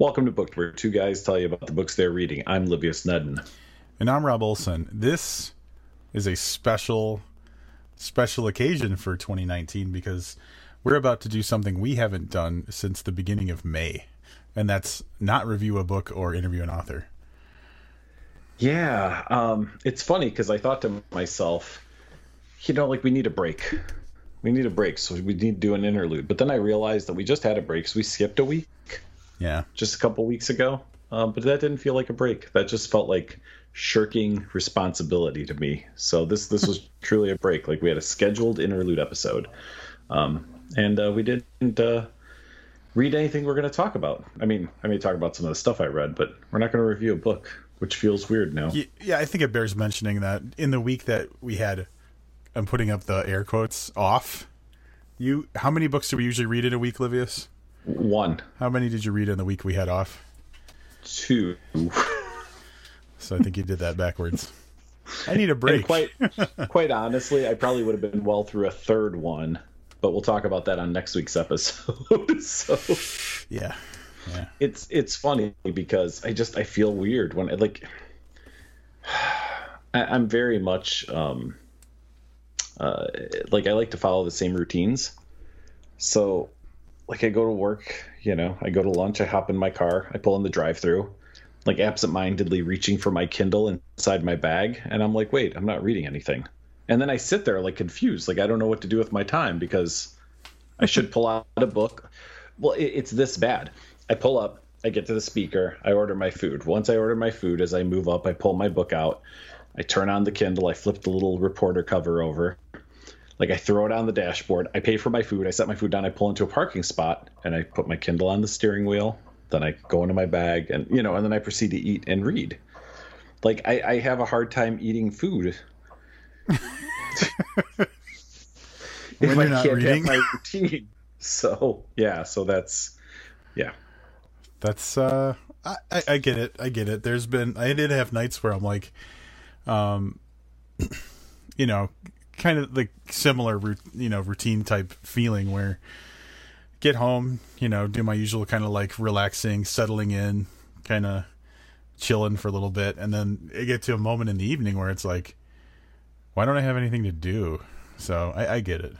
Welcome to Booked, where two guys tell you about the books they're reading. I'm Livius Nedin. And I'm Rob Olson. This is a special, special occasion for 2019 because we're about to do something we haven't done since the beginning of May, and that's not review a book or interview an author. Yeah, um, it's funny because I thought to myself, you know, like we need a break. We need a break, so we need to do an interlude. But then I realized that we just had a break, so we skipped a week. Yeah, just a couple weeks ago. Um, but that didn't feel like a break. That just felt like shirking responsibility to me. So this this was truly a break. Like we had a scheduled interlude episode, um, and uh, we didn't uh, read anything we're going to talk about. I mean, I may talk about some of the stuff I read, but we're not going to review a book, which feels weird now. Yeah, I think it bears mentioning that in the week that we had, I'm putting up the air quotes off. You, how many books do we usually read in a week, Livius? One. How many did you read in the week we had off? Two. so I think you did that backwards. I need a break. And quite, quite honestly, I probably would have been well through a third one, but we'll talk about that on next week's episode. so, yeah, yeah, it's it's funny because I just I feel weird when I like. I, I'm very much um, uh, like I like to follow the same routines, so like I go to work, you know, I go to lunch, I hop in my car, I pull in the drive-through, like absentmindedly reaching for my Kindle inside my bag, and I'm like, wait, I'm not reading anything. And then I sit there like confused, like I don't know what to do with my time because I should pull out a book. Well, it, it's this bad. I pull up, I get to the speaker, I order my food. Once I order my food, as I move up, I pull my book out, I turn on the Kindle, I flip the little reporter cover over, like I throw it on the dashboard, I pay for my food, I set my food down, I pull into a parking spot, and I put my Kindle on the steering wheel. Then I go into my bag, and you know, and then I proceed to eat and read. Like I, I have a hard time eating food. if when I you're not can't reading. have my routine. So yeah, so that's yeah. That's uh, I, I I get it. I get it. There's been I did have nights where I'm like, um, you know, kind of like similar, you know, routine type feeling where get home, you know, do my usual kind of like relaxing, settling in, kind of chilling for a little bit, and then it get to a moment in the evening where it's like, why don't I have anything to do? So I, I get it.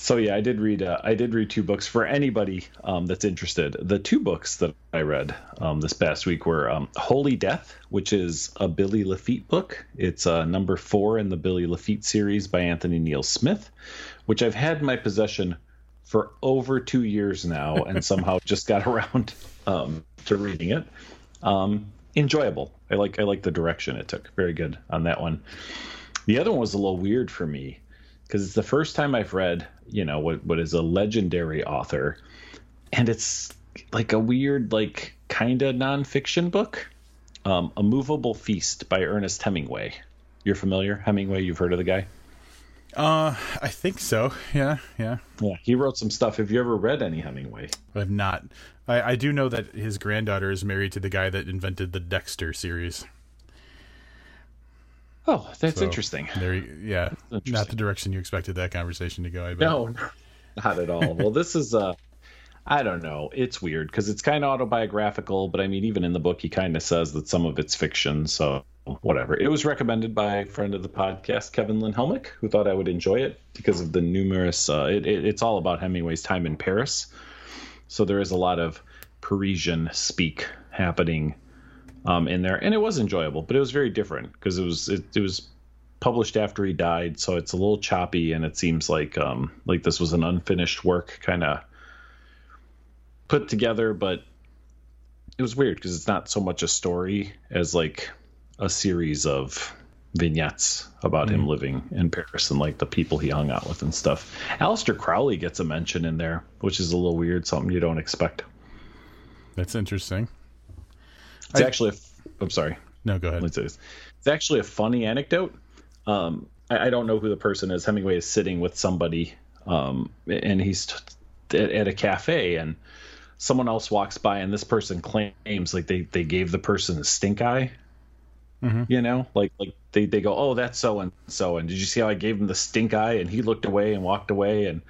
So yeah, I did read. Uh, I did read two books for anybody um, that's interested. The two books that I read um, this past week were um, "Holy Death," which is a Billy Lafitte book. It's uh, number four in the Billy Lafitte series by Anthony Neil Smith, which I've had in my possession for over two years now, and somehow just got around um, to reading it. Um, enjoyable. I like. I like the direction it took. Very good on that one. The other one was a little weird for me because it's the first time I've read, you know, what what is a legendary author, and it's like a weird, like kind of nonfiction book, um, "A Movable Feast" by Ernest Hemingway. You're familiar, Hemingway? You've heard of the guy? Uh, I think so. Yeah, yeah. Yeah, he wrote some stuff. Have you ever read any Hemingway? I've not. I, I do know that his granddaughter is married to the guy that invented the Dexter series. Oh, that's So, interesting. There, you- yeah, Interesting. not the direction you expected that conversation to go. I bet. No, not at all. well, this is uh I don't know. It's weird because it's kind of autobiographical, but I mean, even in the book, he kind of says that some of it's fiction. So whatever. It was recommended by a friend of the podcast, Kevin Lynn Helmick, who thought I would enjoy it because of the numerous. Uh, it, it, it's all about Hemingway's time in Paris, so there is a lot of Parisian speak happening um, in there, and it was enjoyable, but it was very different because it was it, it was published after he died, so it's a little choppy, and it seems like um, like this was an unfinished work, kind of put together, but it was weird because it's not so much a story as like a series of vignettes about him living in Paris and like the people he hung out with and stuff. Aleister Crowley gets a mention in there, which is a little weird, something you don't expect. That's interesting. It's I- actually, a, I'm sorry, No, go ahead. let's say this. It's actually a funny anecdote. Um, I, I don't know who the person is. Hemingway is sitting with somebody, um, and he's t- at, at a cafe, and someone else walks by, and this person claims like they they gave the person a stink eye. Mhm. You know, like like they they go, oh, that's so and so, and did you see how I gave him the stink eye? And he looked away and walked away, and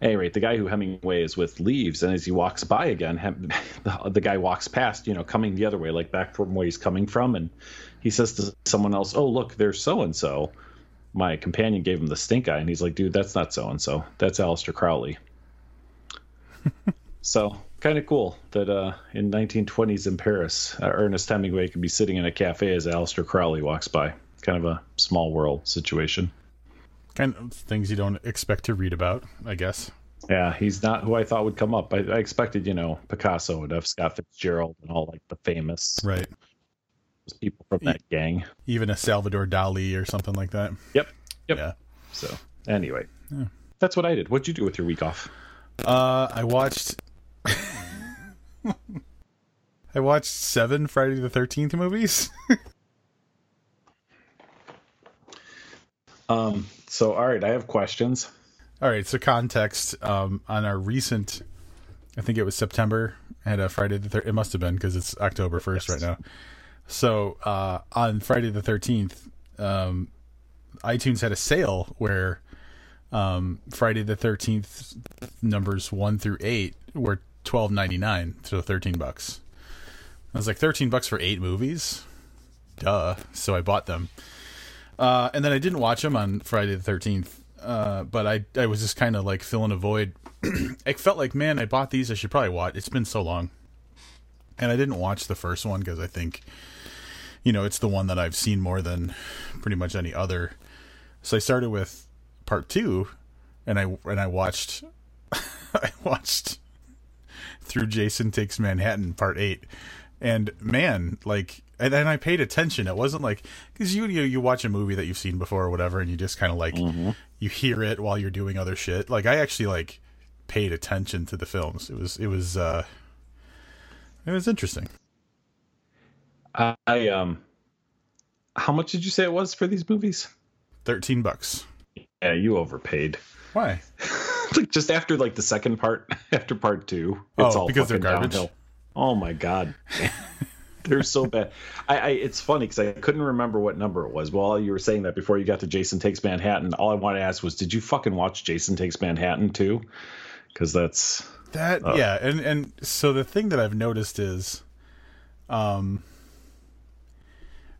any rate, the guy who Hemingway is with leaves, and as he walks by again, Hem- the, the guy walks past, you know, coming the other way, like back from where he's coming from, and he says to someone else, "Oh, look, there's so and so." My companion gave him the stink eye, and he's like, "Dude, that's not so and so. That's Aleister Crowley." so kind of cool that uh, in 1920s in Paris, uh, Ernest Hemingway could be sitting in a cafe as Aleister Crowley walks by. Kind of a small world situation. Kind of things you don't expect to read about, I guess. Yeah, he's not who I thought would come up. I, I expected, you know, Picasso and F. Scott Fitzgerald and all like the famous Right. people from that gang. Even a Salvador Dali or something like that. Yep. Yep. Yeah. So anyway, that's what I did. What'd you do with your week off? Uh, I watched. I watched seven Friday the Thirteenth movies. Um. So all right, I have questions. All right, so context um, on our recent, I think it was September, had a Friday the thir- it must have been because it's October first right now. So uh, on Friday the thirteenth, um, iTunes had a sale where um, Friday the thirteenth numbers one through eight were twelve ninety nine, so thirteen bucks. I was like thirteen bucks for eight movies, duh. So I bought them, uh, and then I didn't watch them on Friday the thirteenth. Uh, but I I was just kind of like filling a void. I felt like, man, I bought these. I should probably watch. It's been so long, and I didn't watch the first one because I think, you know, it's the one that I've seen more than pretty much any other. So I started with part two, and I and I watched, I watched through Jason Takes Manhattan part eight, and man, like, and then I paid attention. It wasn't like because you, you you watch a movie that you've seen before or whatever, and you just kind of like you hear it while you're doing other shit. Like I actually like paid attention to the films. It was it was uh it was interesting. I um. How much did you say it was for these movies? Thirteen bucks. Yeah, you overpaid. Why? like just after like the second part, after part two, it's Oh, all because they're garbage? downhill. Oh my god, they're so bad. I, I it's funny because I couldn't remember what number it was. While you were saying that before you got to Jason Takes Manhattan, all I wanted to ask was, did you fucking watch Jason Takes Manhattan too? Because that's That yeah, and and so the thing that I've noticed is, um,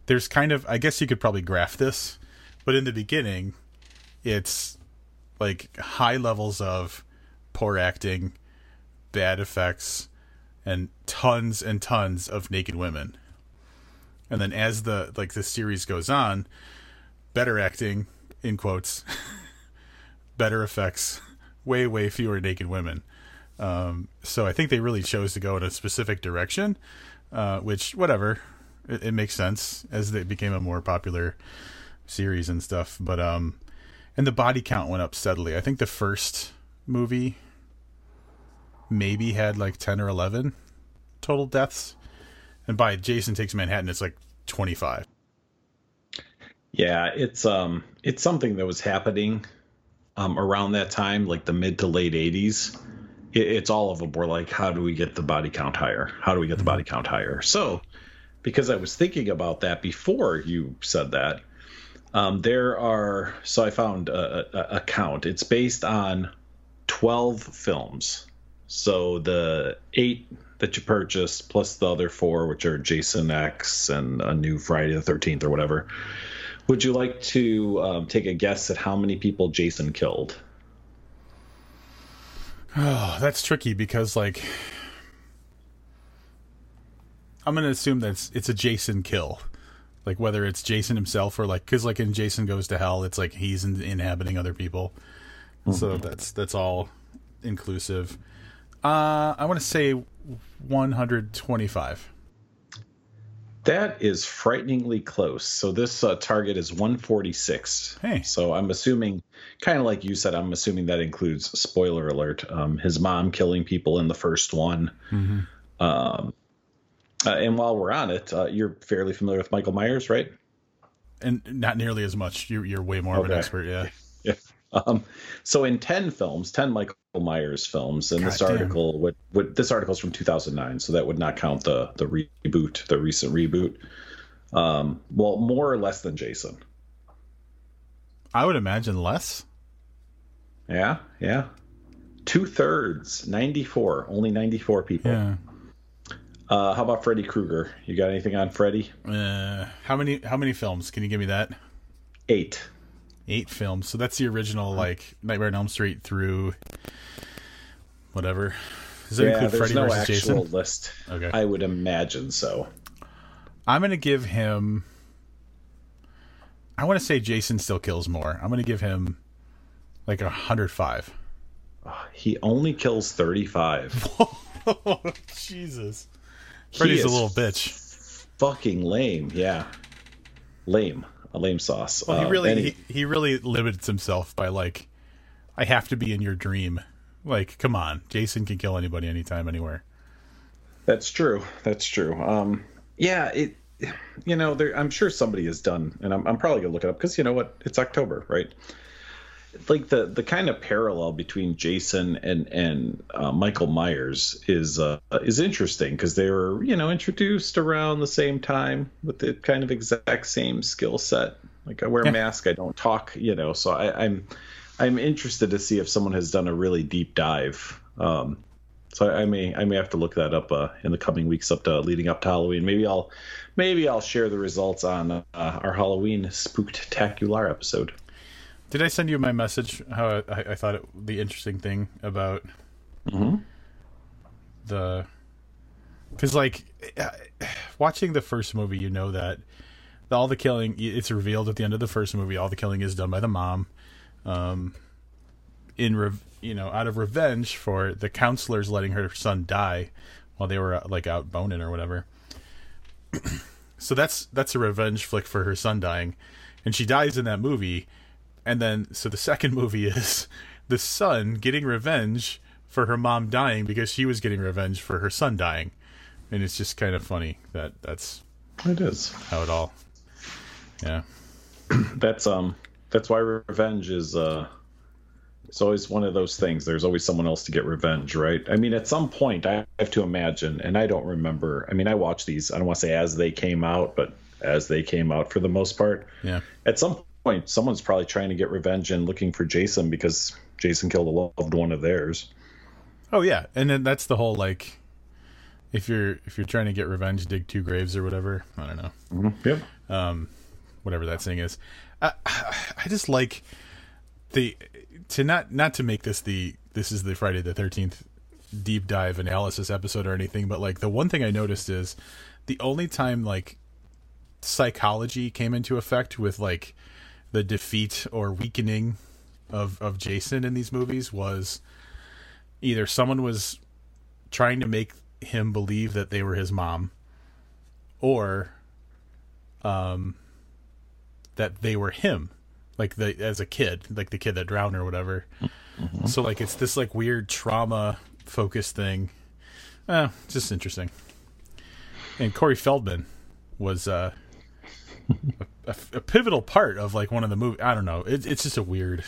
there's kind of I guess you could probably graph this, but in the beginning, it's like high levels of poor acting, bad effects, and tons and tons of naked women. And then as the like the series goes on, better acting in quotes, better effects, way way fewer naked women. Um, so I think they really chose to go in a specific direction, uh, which whatever, it, it makes sense as they became a more popular series and stuff. But um, and the body count went up steadily. I think the first movie maybe had like ten or eleven total deaths, and by Jason Takes Manhattan, it's like twenty five. yeah, it's um, it's something that was happening um around that time, like the mid to late '80s. It, it's all of them were like, how do we get the body count higher? How do we get the body count higher? So, because I was thinking about that before you said that, um, there are so I found a, a, a count. It's based on twelve films. So the eight that you purchased plus the other four, which are Jason X and a new Friday the Thirteenth or whatever. Would you like to um, take a guess at how many people Jason killed? Oh, that's tricky because like I'm gonna assume that's it's a Jason kill, like whether it's Jason himself or like because like in Jason Goes to Hell, it's like he's in, inhabiting other people, so that's that's all inclusive. Uh, I want to say 125. That is frighteningly close. So this uh, target is 146. Hey. So I'm assuming, kind of like you said, I'm assuming that includes spoiler alert. Um, his mom killing people in the first one. Um, uh, and while we're on it, uh, you're fairly familiar with Michael Myers, right? and not nearly as much. You're you're way more of an expert, yeah. Yeah. Um, so in 10 films, 10 Michael Myers films, and this God damn. article would, would this article is from 2009, so that would not count the the reboot, the recent reboot. Um, well, more or less than Jason. I would imagine less. Yeah, yeah. two thirds, 94. Only 94 people. Yeah. Uh, how about Freddy Krueger? You got anything on Freddy? Uh, how many how many films? Can you give me that? Eight. Eight films. So that's the original hmm. like Nightmare on Elm Street through whatever. Does that yeah, include Freddy no versus Jason? list. Okay. I would imagine so. I'm gonna give him. I want to say Jason still kills more. I'm gonna give him like a hundred five. Ah, he only kills 35. Jesus. He Freddy's a little bitch. Fucking lame. Yeah. Lame. A lame sauce. Well, he Uh, really he, he really limits himself by like, I have to be in your dream. Like, come on, Jason can kill anybody, anytime, anywhere. That's true. That's true. Um, yeah, it. You know, there. I'm sure somebody has done, and I'm, I'm probably gonna look it up because you know what? It's October, right? Like the the kind of parallel between Jason and and uh, Michael Myers is uh, is interesting because they were you know introduced around the same time with the kind of exact same skill set. Like I wear a mask, I don't talk, you know. So I, I'm I'm interested to see if someone has done a really deep dive. Um, so I may I may have to look that up uh, in the coming weeks up to leading up to Halloween. Maybe I'll maybe I'll share the results on uh, our Halloween spooktacular episode. Did I send you my message? How I, I thought it, the interesting thing about Mhm. the because like uh, watching the first movie, you know that all the killing it's revealed at the end of the first movie. All the killing is done by the mom, um, in rev, you know out of revenge for the counselors letting her son die while they were uh, like out boning or whatever. so that's that's a revenge flick for her son dying, and she dies in that movie. And then, so the second movie is the son getting revenge for her mom dying because she was getting revenge for her son dying. And it's just kind of funny that that's It is. how it all. Yeah. That's um that's why revenge is uh it's always one of those things. There's always someone else to get revenge, right? I mean, at some point, I have to imagine, and I don't remember. I mean, I watched these. I don't want to say as they came out, but as they came out for the most part. Yeah. At some point, someone's probably trying to get revenge and looking for Jason because Jason killed a loved one of theirs. Oh yeah, and then that's the whole like, if you're if you're trying to get revenge, dig two graves or whatever. I don't know. Yep. Um, whatever that saying is. I, I just like the to not not to make this the this is the Friday the Thirteenth deep dive analysis episode or anything, but like the one thing I noticed is the only time like psychology came into effect with like the defeat or weakening of of Jason in these movies was either someone was trying to make him believe that they were his mom or um that they were him like the as a kid like the kid that drowned or whatever. So like it's this like weird trauma focused thing. Uh just interesting. And corey feldman was uh a, a pivotal part of like one of the movie i don't know. It, it's just a weird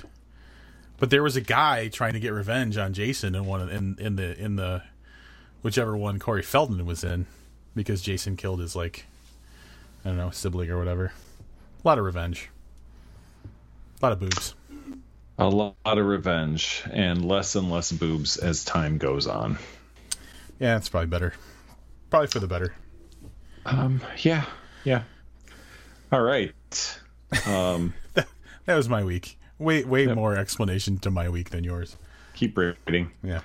but there was a guy trying to get revenge on jason in one of, in in the in the whichever one corey feldman was in because jason killed his like i don't know sibling or whatever. A lot of revenge. A lot of boobs. A lot of revenge and less and less boobs as time goes on. yeah it's probably better. Probably for the better. Um, yeah, yeah. All right. Um, that was my week way way more explanation to my week than yours keep reading. yeah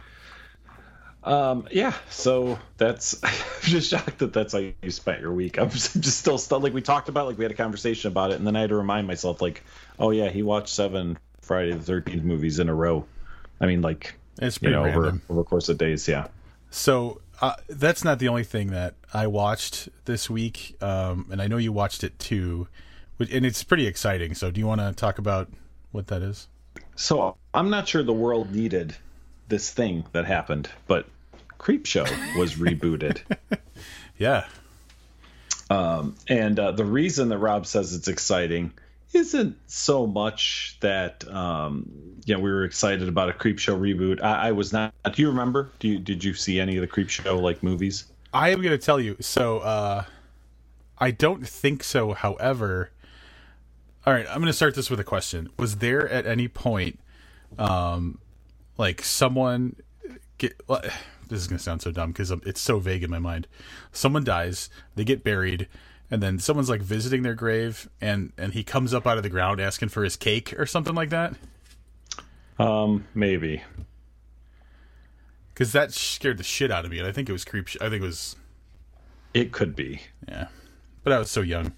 Um, yeah, so that's I'm just shocked that that's how you spent your week. I'm just, just still stunned. Like we talked about, like we had a conversation about it, and then I had to remind myself, like, oh yeah, he watched seven Friday the Thirteenth movies in a row. I mean, like it's you pretty know, over over course of days. Yeah. So uh, that's not the only thing that I watched this week, um, and I know you watched it too, and it's pretty exciting. So do you want to talk about what that is? So I'm not sure the world needed this thing that happened, but Creepshow was rebooted. Yeah, And uh, the reason that Rob says it's exciting isn't so much that um, you know we were excited about a Creepshow reboot. I, I was not. Do you remember? Do you did you see any of the Creepshow like movies? I am going to tell you. So uh, I don't think so. However, all right, I'm going to start this with a question: Was there at any point um, like someone get. Well, this is gonna sound so dumb because it's so vague in my mind. Someone dies, they get buried, and then someone's like visiting their grave, and and he comes up out of the ground asking for his cake or something like that. Um, maybe because that scared the shit out of me, and I think it was creep. I think it was. It could be. Yeah, but I was so young.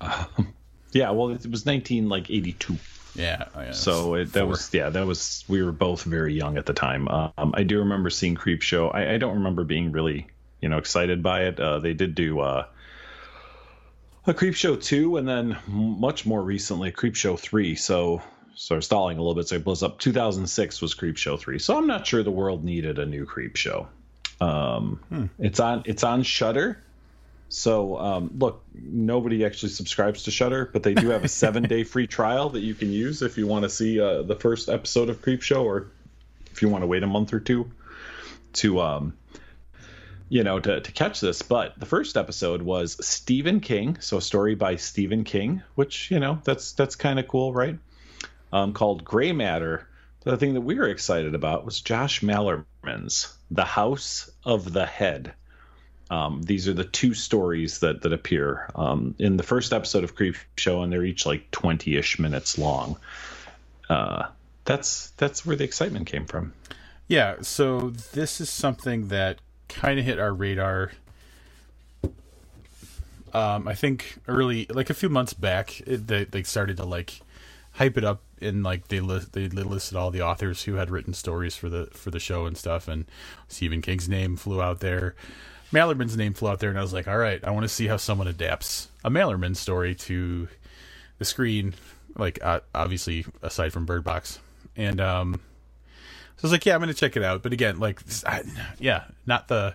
Um, yeah, well, it was nineteen like eighty two. Yeah, oh, yeah so it, that was yeah, that was we were both very young at the time. Um, I do remember seeing Creepshow. I, I don't remember being really you know excited by it. Uh, they did do uh, a Creepshow two, and then much more recently, Creepshow three. So sort of stalling a little bit. So it blows up. 2006 was Creepshow three. So I'm not sure the world needed a new Creepshow. Um, hmm. It's on it's on Shudder. So um, look, nobody actually subscribes to Shudder but they do have a seven day free trial that you can use if you want to see uh, the first episode of Creepshow, or if you want to wait a month or two to um, you know to, to catch this. But the first episode was Stephen King, so a story by Stephen King, which you know that's that's kind of cool, right? um, called Gray Matter. The thing that we were excited about was Josh Malerman's The House of the Head. Um, these are the two stories that that appear um, in the first episode of Creep Show, and they're each like twenty-ish minutes long. Uh, that's that's where the excitement came from. Yeah, so this is something that kind of hit our radar. Um, I think early, like a few months back, it, they they started to like hype it up and like they they listed all the authors who had written stories for the for the show and stuff and Stephen King's name flew out there Malerman's name flew out there and I was like all right I want to see how someone adapts a Malerman story to the screen like uh, obviously aside from Bird Box and um so I was like yeah I'm to check it out but again like I, yeah not the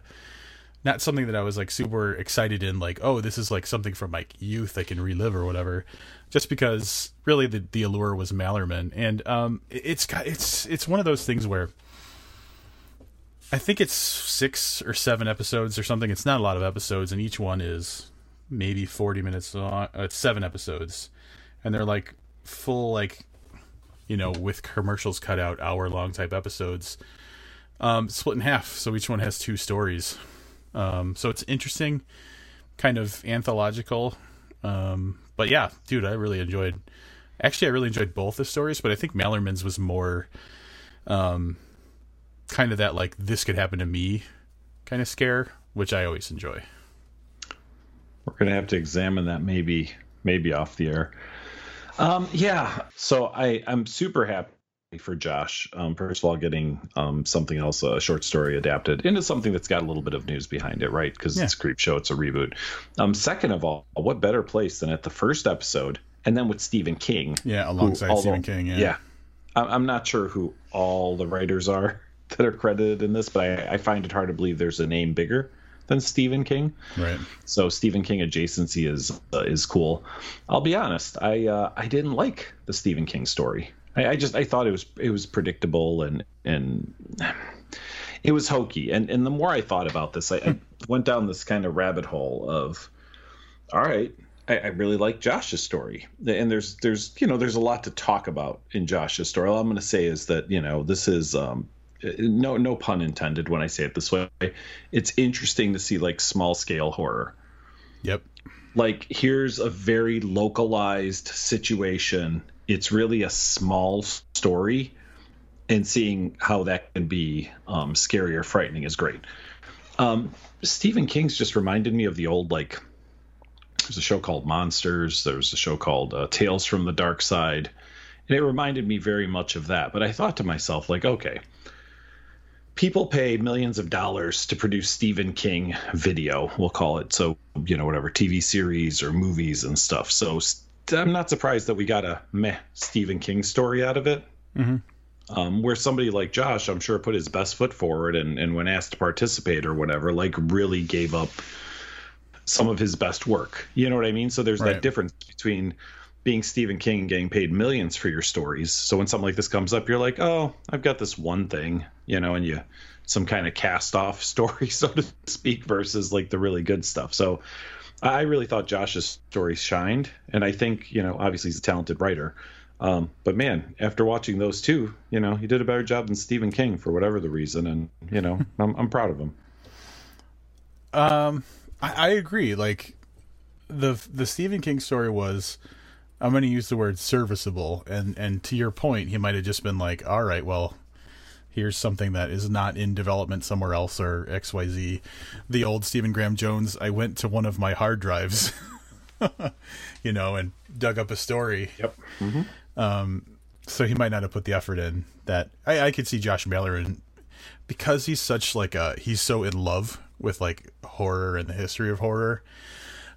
not something that I was like super excited in like oh this is like something from my youth I can relive or whatever just because really the, the allure was Malerman, and um, it's it's it's one of those things where I think it's six or seven episodes or something. It's not a lot of episodes, and each one is maybe forty minutes long. Uh, it's seven episodes, and they're like full like you know with commercials cut out hour long type episodes, um, split in half. So each one has two stories. Um, so it's interesting, kind of anthological. Um, but yeah, dude, I really enjoyed. Actually, I really enjoyed both the stories, but I think Malerman's was more, um, kind of that like this could happen to me, kind of scare, which I always enjoy. We're gonna have to examine that maybe maybe off the air. Um, yeah, so I I'm super happy for Josh. Um, first of all, getting um, something else, a short story adapted into something that's got a little bit of news behind it, right? Because yeah. it's Creepshow, it's a reboot. Um, second of all, what better place than at the first episode, and then with Stephen King? Yeah, alongside who, Stephen King. Yeah, yeah. I'm not sure who all the writers are that are credited in this, but I, I find it hard to believe there's a name bigger than Stephen King. Right. So Stephen King adjacency is uh, is cool. I'll be honest, I uh, I didn't like the Stephen King story. I, I just I thought it was it was predictable and and it was hokey. And and the more I thought about this, I, I went down this kind of rabbit hole of, all right, I, I, really like Josh's story, and there's there's you know there's a lot to talk about in Josh's story. All I'm going to say is that you know this is um, no no pun intended when I say it this way. It's interesting to see like small scale horror. Yep. Like here's a very localized situation it's really a small story, and seeing how that can be um, scary or frightening is great. Um, Stephen King's just reminded me of the old like. There's a show called Monsters. There's a show called uh, Tales from the Dark Side, and it reminded me very much of that. But I thought to myself, like, okay, people pay millions of dollars to produce Stephen King video, we'll call it. So, you know, whatever TV series or movies and stuff. So, I'm not surprised that we got a meh Stephen King story out of it. Mm-hmm. Um, where somebody like Josh, I'm sure, put his best foot forward and, and when asked to participate or whatever, like really gave up some of his best work. You know what I mean? So there's right. that difference between being Stephen King and getting paid millions for your stories. So when something like this comes up, you're like, oh, I've got this one thing, you know, and you some kind of cast off story, so to speak, versus like the really good stuff. So I really thought Josh's story shined, and I think you know obviously he's a talented writer. Um, but man, after watching those two, you know, he did a better job than Stephen King for whatever the reason, and you know, I'm I'm proud of him. Um, I, I agree. Like the the Stephen King story was, I'm going to use the word serviceable, and and to your point, he might have just been like, all right, well, here's something that is not in development somewhere else or X Y Z. The old Stephen Graham Jones. I went to one of my hard drives, you know, and dug up a story. Yep. Mm-hmm. Um, so he might not have put the effort in that I, I could see Josh Malerman because he's such like a he's so in love with like horror and the history of horror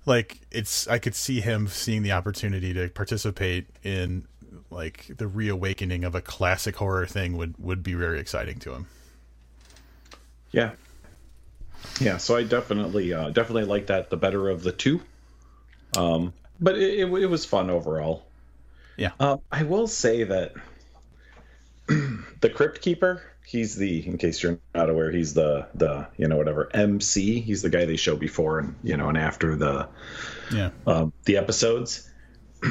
like it's i could see him seeing the opportunity to participate in like the reawakening of a classic horror thing would would be very exciting to him Yeah. Yeah, so I definitely uh, definitely like that the better of the two. Um, but it, it, it was fun overall. yeah Um, I will say that the Crypt Keeper, he's the in case you're not aware, he's the the you know whatever MC. He's the guy they show before and you know and after the yeah um, the episodes.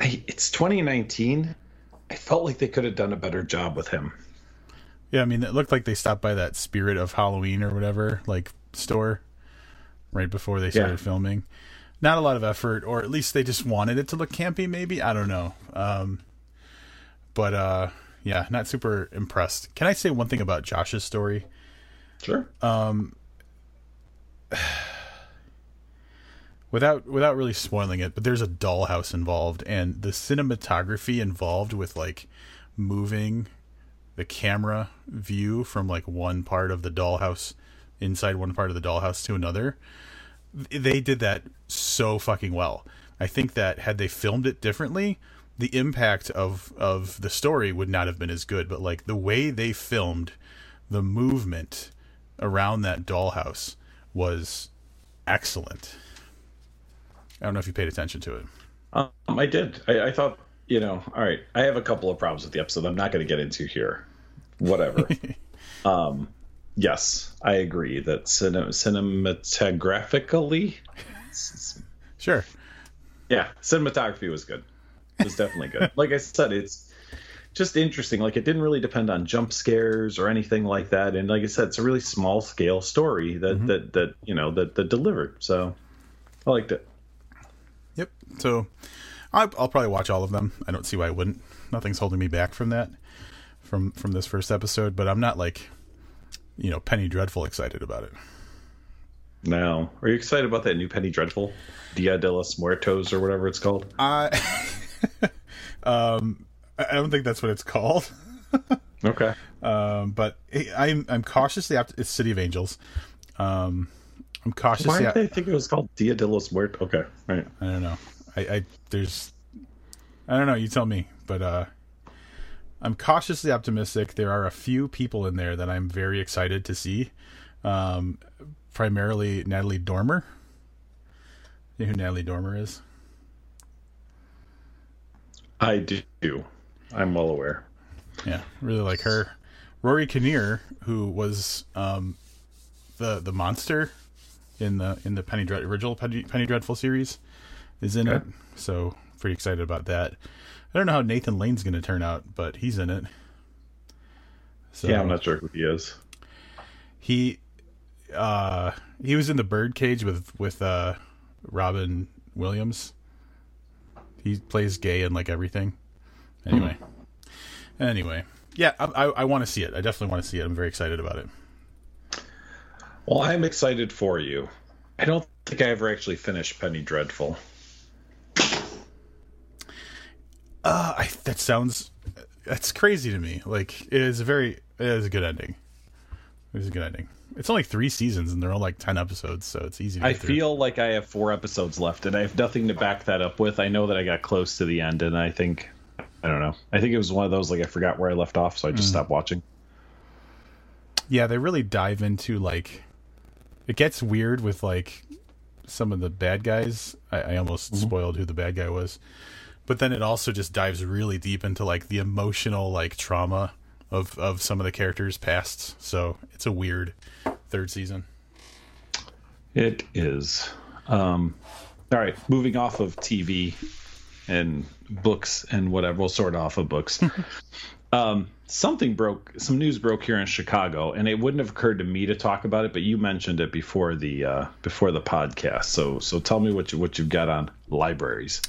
I, it's 2019. I felt like they could have done a better job with him. yeah i mean it looked like they stopped by that spirit of halloween or whatever like store right before they started Yeah. filming not a lot of effort or at least they just wanted it to look campy maybe i don't know um but uh yeah not super impressed can i say one thing about josh's story Sure. Um, without without really spoiling it, but there's a dollhouse involved, and the cinematography involved with like moving the camera view from like one part of the dollhouse inside one part of the dollhouse to another. They did that so fucking well. I think that had they filmed it differently, the impact of of the story would not have been as good. But like the way they filmed the movement around that dollhouse was excellent. I don't know if you paid attention to it. Um, I did. I, I thought, you know, all right. I have a couple of problems with the episode. I'm not going to get into here. Whatever. um, yes, I agree that cine- cinematographically, Sure. yeah, cinematography was good. It was definitely good. like I said, it's just interesting. Like it didn't really depend on jump scares or anything like that. And like I said, it's a really small scale story that mm-hmm. that that you know that that delivered. So I liked it. Yep. So I, I'll probably watch all of them. I don't see why I wouldn't. Nothing's holding me back from that, from from this first episode. But I'm not like, you know, Penny Dreadful excited about it. Now, are you excited about that new Penny Dreadful, Dia de los Muertos, or whatever it's called? I, um, I don't think that's what it's called. Okay. Um, but I'm I'm cautiously opt- it's City of Angels. Um, I'm cautiously. Why did they think it was called Dia de los Muertos? Okay, right. I don't know. I, I there's I don't know, you tell me. But uh I'm cautiously optimistic. There are a few people in there that I'm very excited to see. Um primarily Natalie Dormer. You know who Natalie Dormer is? I do. I'm well aware. Yeah, really like her. Rory Kinnear, who was um the the monster in the in the Penny Dread original Penny, Penny Dreadful series, is in it. So pretty excited about that. I don't know how Nathan Lane's going to turn out, but he's in it. So Yeah, I'm not sure who he is. he uh he was in the Birdcage with with uh Robin Williams. He plays gay in like everything. Anyway, anyway, yeah, I I, I want to see it. I definitely want to see it. I'm very excited about it. Well, I'm excited for you. I don't think I ever actually finished Penny Dreadful. Uh, I, that sounds that's crazy to me. Like it is a very it is a good ending. It is a good ending. It's only three seasons and they're all like ten episodes, so it's easy. to I through. feel like I have four episodes left, and I have nothing to back that up with. I know that I got close to the end, and I think I don't know. I think it was one of those like I forgot where I left off, so I just hmm. stopped watching. yeah, they really dive into like it gets weird with like some of the bad guys. I, I almost mm-hmm. spoiled who the bad guy was, but then it also just dives really deep into like the emotional like trauma of of some of the characters' pasts. So it's a weird third season. It is. Um, all right, moving off of TV and books and whatever. We'll sort off of books. um, something broke. Some news broke here in Chicago, and it wouldn't have occurred to me to talk about it, but you mentioned it before the uh, before the podcast. So so tell me what you what you've got on libraries.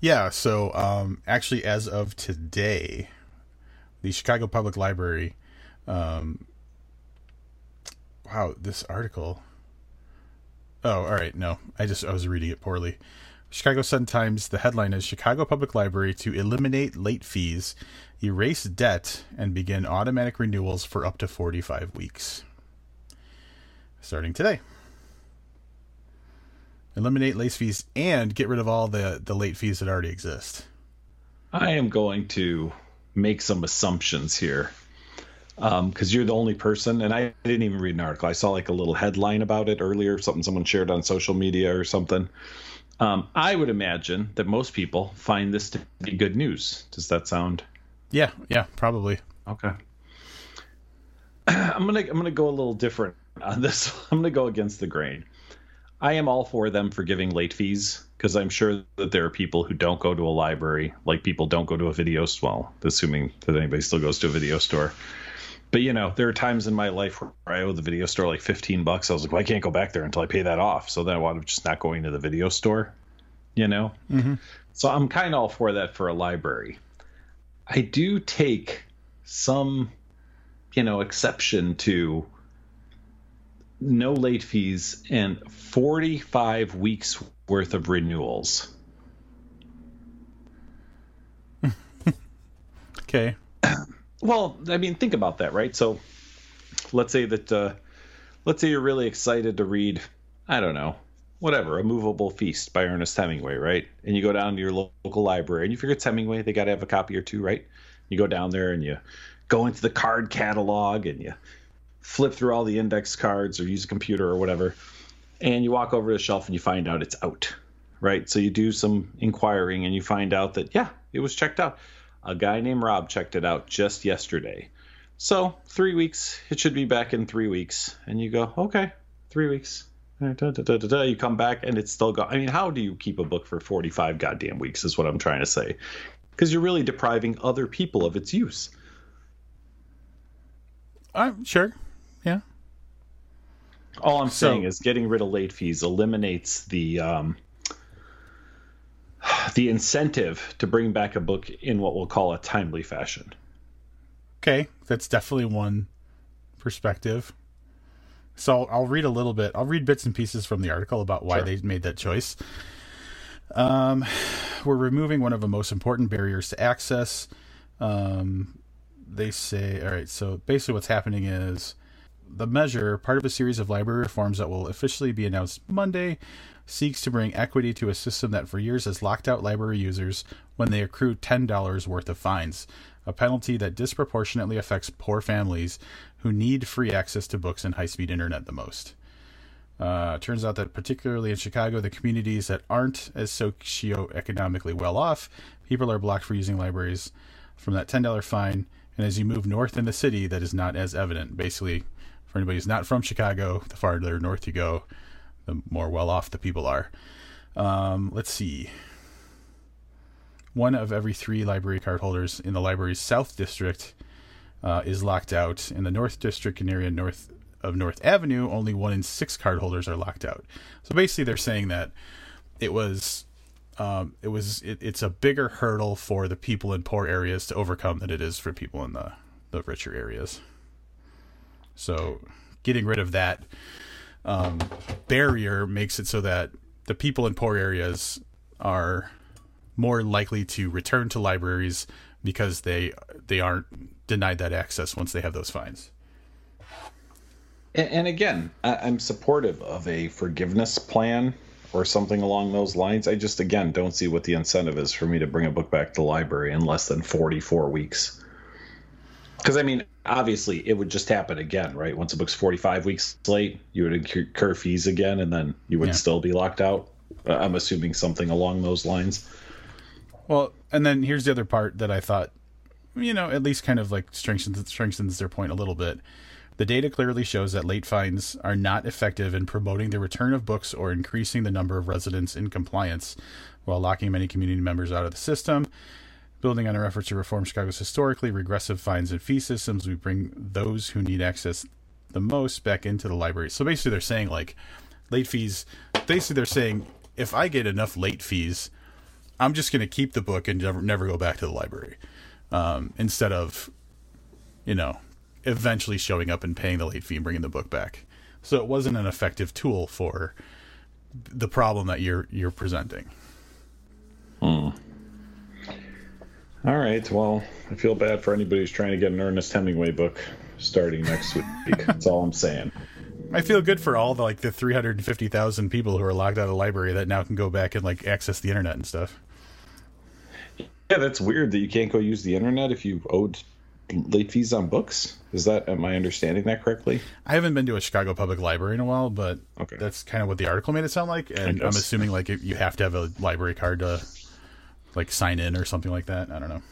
Yeah. So um, actually, as of today, the Chicago Public Library. Um, wow, this article. Oh, all right. No, I just I was reading it poorly. Chicago Sun Times. The headline is Chicago Public Library to eliminate late fees, erase debt, and begin automatic renewals for up to 45 weeks. Starting today. Eliminate late fees and get rid of all the, the late fees that already exist. I am going to make some assumptions here because um, you're the only person, and I didn't even read an article. I saw like a little headline about it earlier, something someone shared on social media or something. Um, I would imagine that most people find this to be good news. Does that sound? Yeah, yeah, probably. Okay. I'm gonna I'm gonna go a little different on this. I'm gonna go against the grain. I am all for them for giving late fees because I'm sure that there are people who don't go to a library, like people don't go to a video well, assuming that anybody still goes to a video store. But you know, there are times in my life where I owe the video store like 15 bucks. I was like, well, I can't go back there until I pay that off. So then I wound up just not going to the video store. You know, mm-hmm. so I'm kind of all for that for a library. I do take some, you know, exception to no late fees and 45 weeks worth of renewals. okay. Well, I mean, think about that, right? So, let's say that, uh, let's say you're really excited to read, I don't know, whatever, A Movable Feast by Ernest Hemingway, right? And you go down to your local library and you figure it's Hemingway, they got to have a copy or two, right? You go down there and you go into the card catalog and you flip through all the index cards or use a computer or whatever, and you walk over to the shelf and you find out it's out, right? So you do some inquiring and you find out that, yeah, it was checked out. A guy named Rob checked it out just yesterday. So three weeks, it should be back in three weeks. And you go, okay, three weeks. Da, you come back and it's still gone. I mean, how do you keep a book for 45 goddamn weeks, is what I'm trying to say. Because you're really depriving other people of its use. I'm sure. Yeah. All I'm so, saying is getting rid of late fees eliminates the um, the incentive to bring back a book in what we'll call a timely fashion. Okay, that's definitely one perspective. So I'll, read a little bit. I'll read bits and pieces from the article about why sure. they made that choice. Um, we're removing one of the most important barriers to access. Um, they say, all right. So basically, what's happening is the measure, part of a series of library reforms that will officially be announced Monday, seeks to bring equity to a system that for years has locked out library users when they accrue $10 worth of fines, a penalty that disproportionately affects poor families who need free access to books and high speed internet the most. Uh, turns out that particularly in Chicago, the communities that aren't as socioeconomically well off, people are blocked for using libraries from that $10 fine. And as you move north in the city, that is not as evident. Basically, for anybody who's not from Chicago, the farther north you go, the more well off the people are. Um, let's see. One of every three library card holders in the library's South District uh, is locked out. In the North District and area north of North Avenue, only one in six card holders are locked out. So basically, they're saying that it was um, it was it, it's a bigger hurdle for the people in poor areas to overcome than it is for people in the the richer areas. So getting rid of that um, barrier makes it so that the people in poor areas are more likely to return to libraries because they they aren't denied that access once they have those fines. And, and again, I'm supportive of a forgiveness plan or something along those lines. I just again don't see what the incentive is for me to bring a book back to the library in less than 44 weeks. Because I mean, obviously, it would just happen again, right? Once a book's forty-five weeks late, you would incur fees again, and then you would yeah. still be locked out. Uh, I'm assuming something along those lines. Well, and then here's the other part that I thought, you know, at least kind of like strengthens strengthens their point a little bit. The data clearly shows that late fines are not effective in promoting the return of books or increasing the number of residents in compliance, while locking many community members out of the system. Building on our efforts to reform Chicago's historically regressive fines and fee systems, we bring those who need access the most back into the library. So basically, they're saying like late fees. Basically, they're saying if I get enough late fees, I'm just going to keep the book and never, never go back to the library um, instead of, you know, eventually showing up and paying the late fee and bringing the book back. So it wasn't an effective tool for the problem that you're you're presenting. Hmm. All right. Well, I feel bad for anybody who's trying to get an Ernest Hemingway book starting next week. That's all I'm saying. I feel good for all the like the 350,000 people who are locked out of the library that now can go back and like access the internet and stuff. Yeah, that's weird that you can't go use the internet if you owed late fees on books. Is that am I understanding that correctly? I haven't been to a Chicago Public Library in a while, but Okay. that's kind of what the article made it sound like. And I'm assuming like you have to have a library card to like sign in or something like that. I don't know.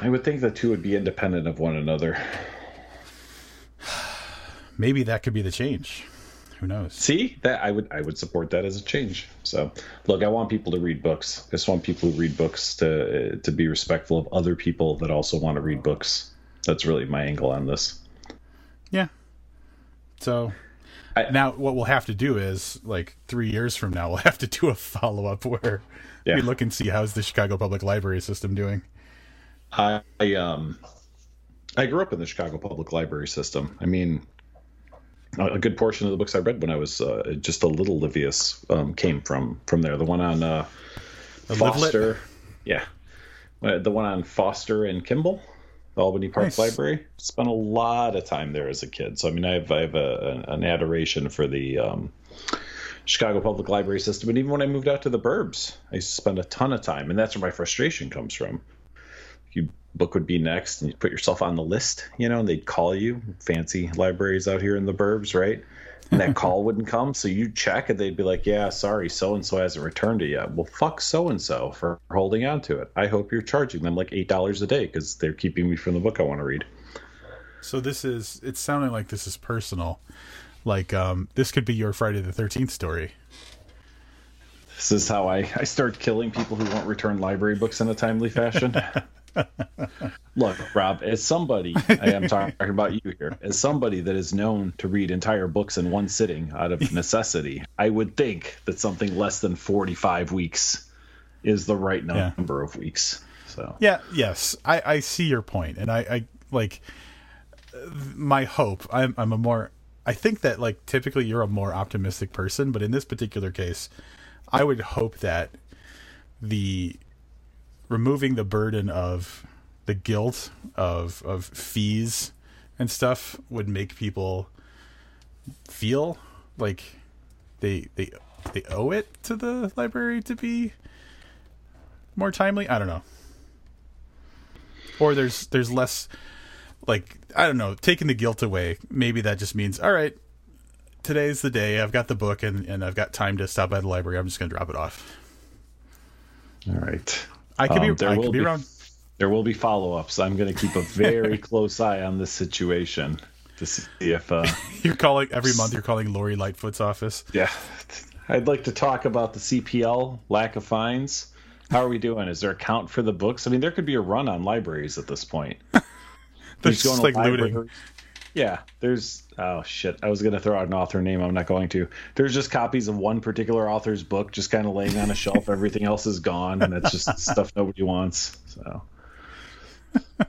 I would think the two would be independent of one another. Maybe that could be the change. Who knows? See that I would I would support that as a change. So look, I want people to read books. I just want people who read books to to be respectful of other people that also want to read books. That's really my angle on this. Yeah. So I- now what we'll have to do is like three years from now we'll have to do a follow up where Yeah. we look and see how's the Chicago Public Library system doing. I, I um I grew up in the Chicago Public Library system. I mean, a good portion of the books I read when I was uh, just a little Livius um, came from from there. The one on uh, Foster, yeah, Uh, the one on Foster and Kimball, the Albany Park Nice. Library. Spent a lot of time there as a kid, so I mean, I have I have a, an adoration for the um, Chicago Public Library system. And even when I moved out to the burbs, I used to spend a ton of time, and that's where my frustration comes from. You book would be next, and you put yourself on the list, you know, and they'd call you. Fancy libraries out here in the burbs, right? And that call wouldn't come, so you check, and they'd be like, "Yeah, sorry, so and so hasn't returned it yet." Well, fuck so and so for holding on to it. I hope you're charging them like eight dollars a day because they're keeping me from the book I want to read. So this is it's sounding like this is personal. Like um this could be your Friday the 13th story. This is how I, I start killing people who won't return library books in a timely fashion. Look, Rob, as somebody, I am talking about you here, as somebody that is known to read entire books in one sitting out of necessity, I would think that something less than 45 weeks is the right Yeah. number of weeks. So, Yeah, yes. I I see your point and I I like my hope. I'm I'm a more I think that like typically you're a more optimistic person, but in this particular case, I would hope that the removing the burden of the guilt of of fees and stuff would make people feel like they they they owe it to the library to be more timely. I don't know. Or there's there's less like I don't know, taking the guilt away. Maybe that just means all right, today's the day. I've got the book and and I've got time to stop by the library. I'm just going to drop it off. all right. I could Um, be there I could be be- wrong. There will be follow ups. I'm going to keep a very close eye on this situation to see if. Uh, You're calling every month. You're calling Lori Lightfoot's office. Yeah. I'd like to talk about the CPL lack of fines. How are we doing? Is there a count for the books? I mean, there could be a run on libraries at this point. They're just to like looting. Yeah, there's oh shit. I was gonna throw out an author name. I'm not going to. There's just copies of one particular author's book just kind of laying on a shelf. Everything else is gone, and that's just stuff nobody wants. So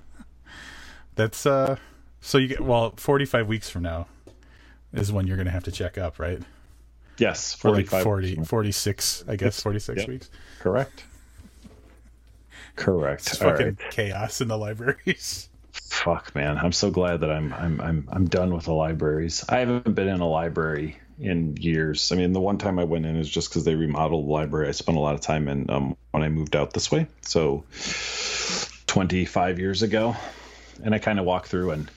That's uh. So you get well, 45 weeks from now is when you're going to have to check up, right? yes, For like 45 40, 46, I guess 46 Yep. weeks. correct. Correct. It's All fucking right. chaos in the libraries. Fuck, man. I'm so glad that I'm I'm I'm I'm done with the libraries. I haven't been in a library in years. I mean, the one time I went in is just because they remodeled the library. I spent a lot of time in um, when I moved out this way, so 25 years ago, and I kind of walked through and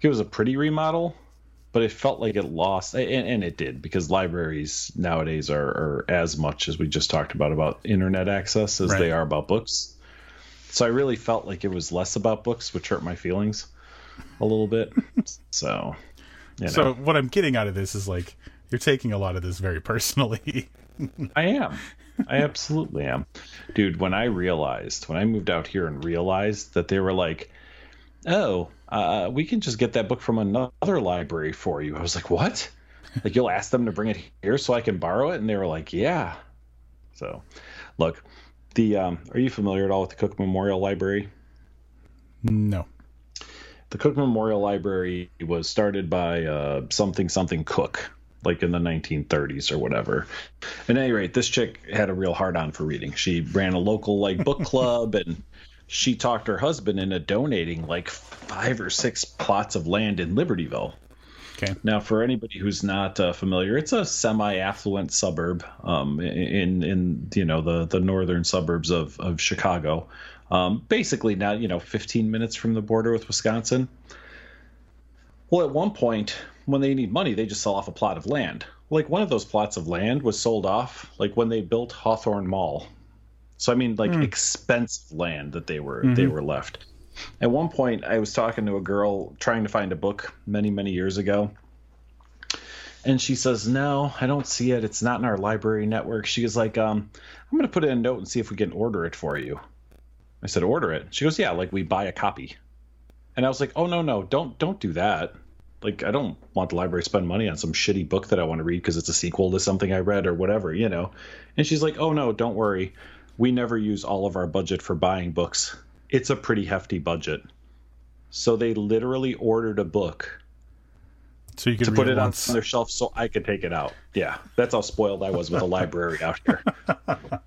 it was a pretty remodel, but it felt like it lost, and, and it did because libraries nowadays are, are as much as we just talked about about internet access as Right. they are about books. So I really felt like it was less about books, which hurt my feelings. a little bit. so, you know. So what I'm getting out of this is like you're taking a lot of this very personally. I am. I absolutely am. Dude, when I realized, when I moved out here and realized that they were like, oh, uh, we can just get that book from another library for you. I was like, what? Like, you'll ask them to bring it here so I can borrow it? And they were like, yeah. So, look, the um, are you familiar at all with the Cook Memorial Library? No. The Cook Memorial Library was started by uh, something something Cook, like in the 1930s or whatever. At any rate, this chick had a real hard on for reading. She ran a local like book club and she talked her husband into donating like five or six plots of land in Libertyville. Okay. Now, for anybody who's not uh, familiar, it's a semi-affluent suburb um, in in you know the the northern suburbs of of Chicago. Um, basically, now you know 15 minutes from the border with Wisconsin. Well, at one point, when they need money, they just sell off a plot of land. Like one of those plots of land was sold off, like when they built Hawthorn Mall. So I mean, like mm. expensive land that they were mm-hmm. they were left. At one point, I was talking to a girl trying to find a book many many years ago, and she says, "No, I don't see it. It's not in our library network." She was like, um, "I'm going to put in a note and see if we can order it for you." I said, "Order it." She goes, "Yeah, like we buy a copy." And I was like, "Oh no, no, don't don't do that." Like I don't want the library to spend money on some shitty book that I want to read because it's a sequel to something I read or whatever, you know. And she's like, "Oh no, don't worry we never use all of our budget for buying books. It's a pretty hefty budget. So they literally ordered a book so you could to put it, it on their shelf so I could take it out. Yeah, that's how spoiled I was with a library out here.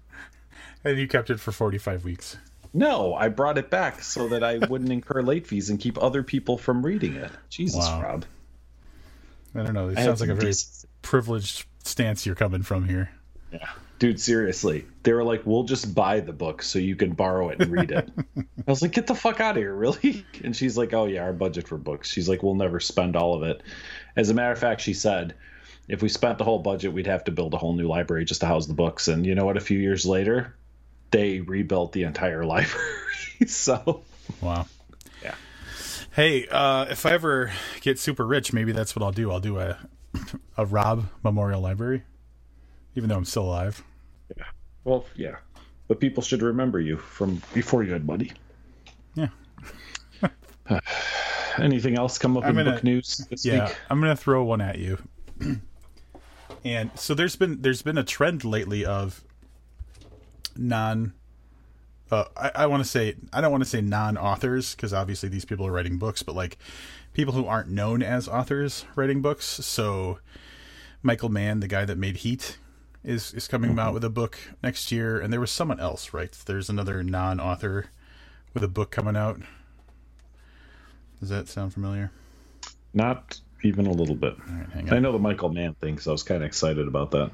and you kept it for 45 weeks. No, I brought it back so that I wouldn't incur late fees and keep other people from reading it. Jesus, wow. Rob. I don't know. It sounds like a very privileged stance you're coming from here. Yeah dude, seriously. They were like, we'll just buy the book so you can borrow it and read it. I was like, get the fuck out of here, really? And she's like, oh, yeah, our budget for books. She's like, we'll never spend all of it. As a matter of fact, she said, if we spent the whole budget, we'd have to build a whole new library just to house the books. And you know what? A few years later, they rebuilt the entire library. so, wow. Yeah. Hey, uh, if I ever get super rich, maybe that's what I'll do. I'll do a a Rob Memorial Library, even though I'm still alive. Well, yeah. But people should remember you from before you had money. Yeah. Anything else come up I'm in gonna, book news this yeah, week? I'm gonna throw one at you. and so there's been there's been a trend lately of non uh, I, I want to say I don't want to say non-authors because obviously these people are writing books, but like people who aren't known as authors writing books. So Michael Mann, the guy that made Heat, is is coming out with a book next year, and there was someone else, right? There's another non-author with a book coming out. Does that sound familiar? Not even a little bit. I know the Michael Mann thing, so I was kind of excited about that.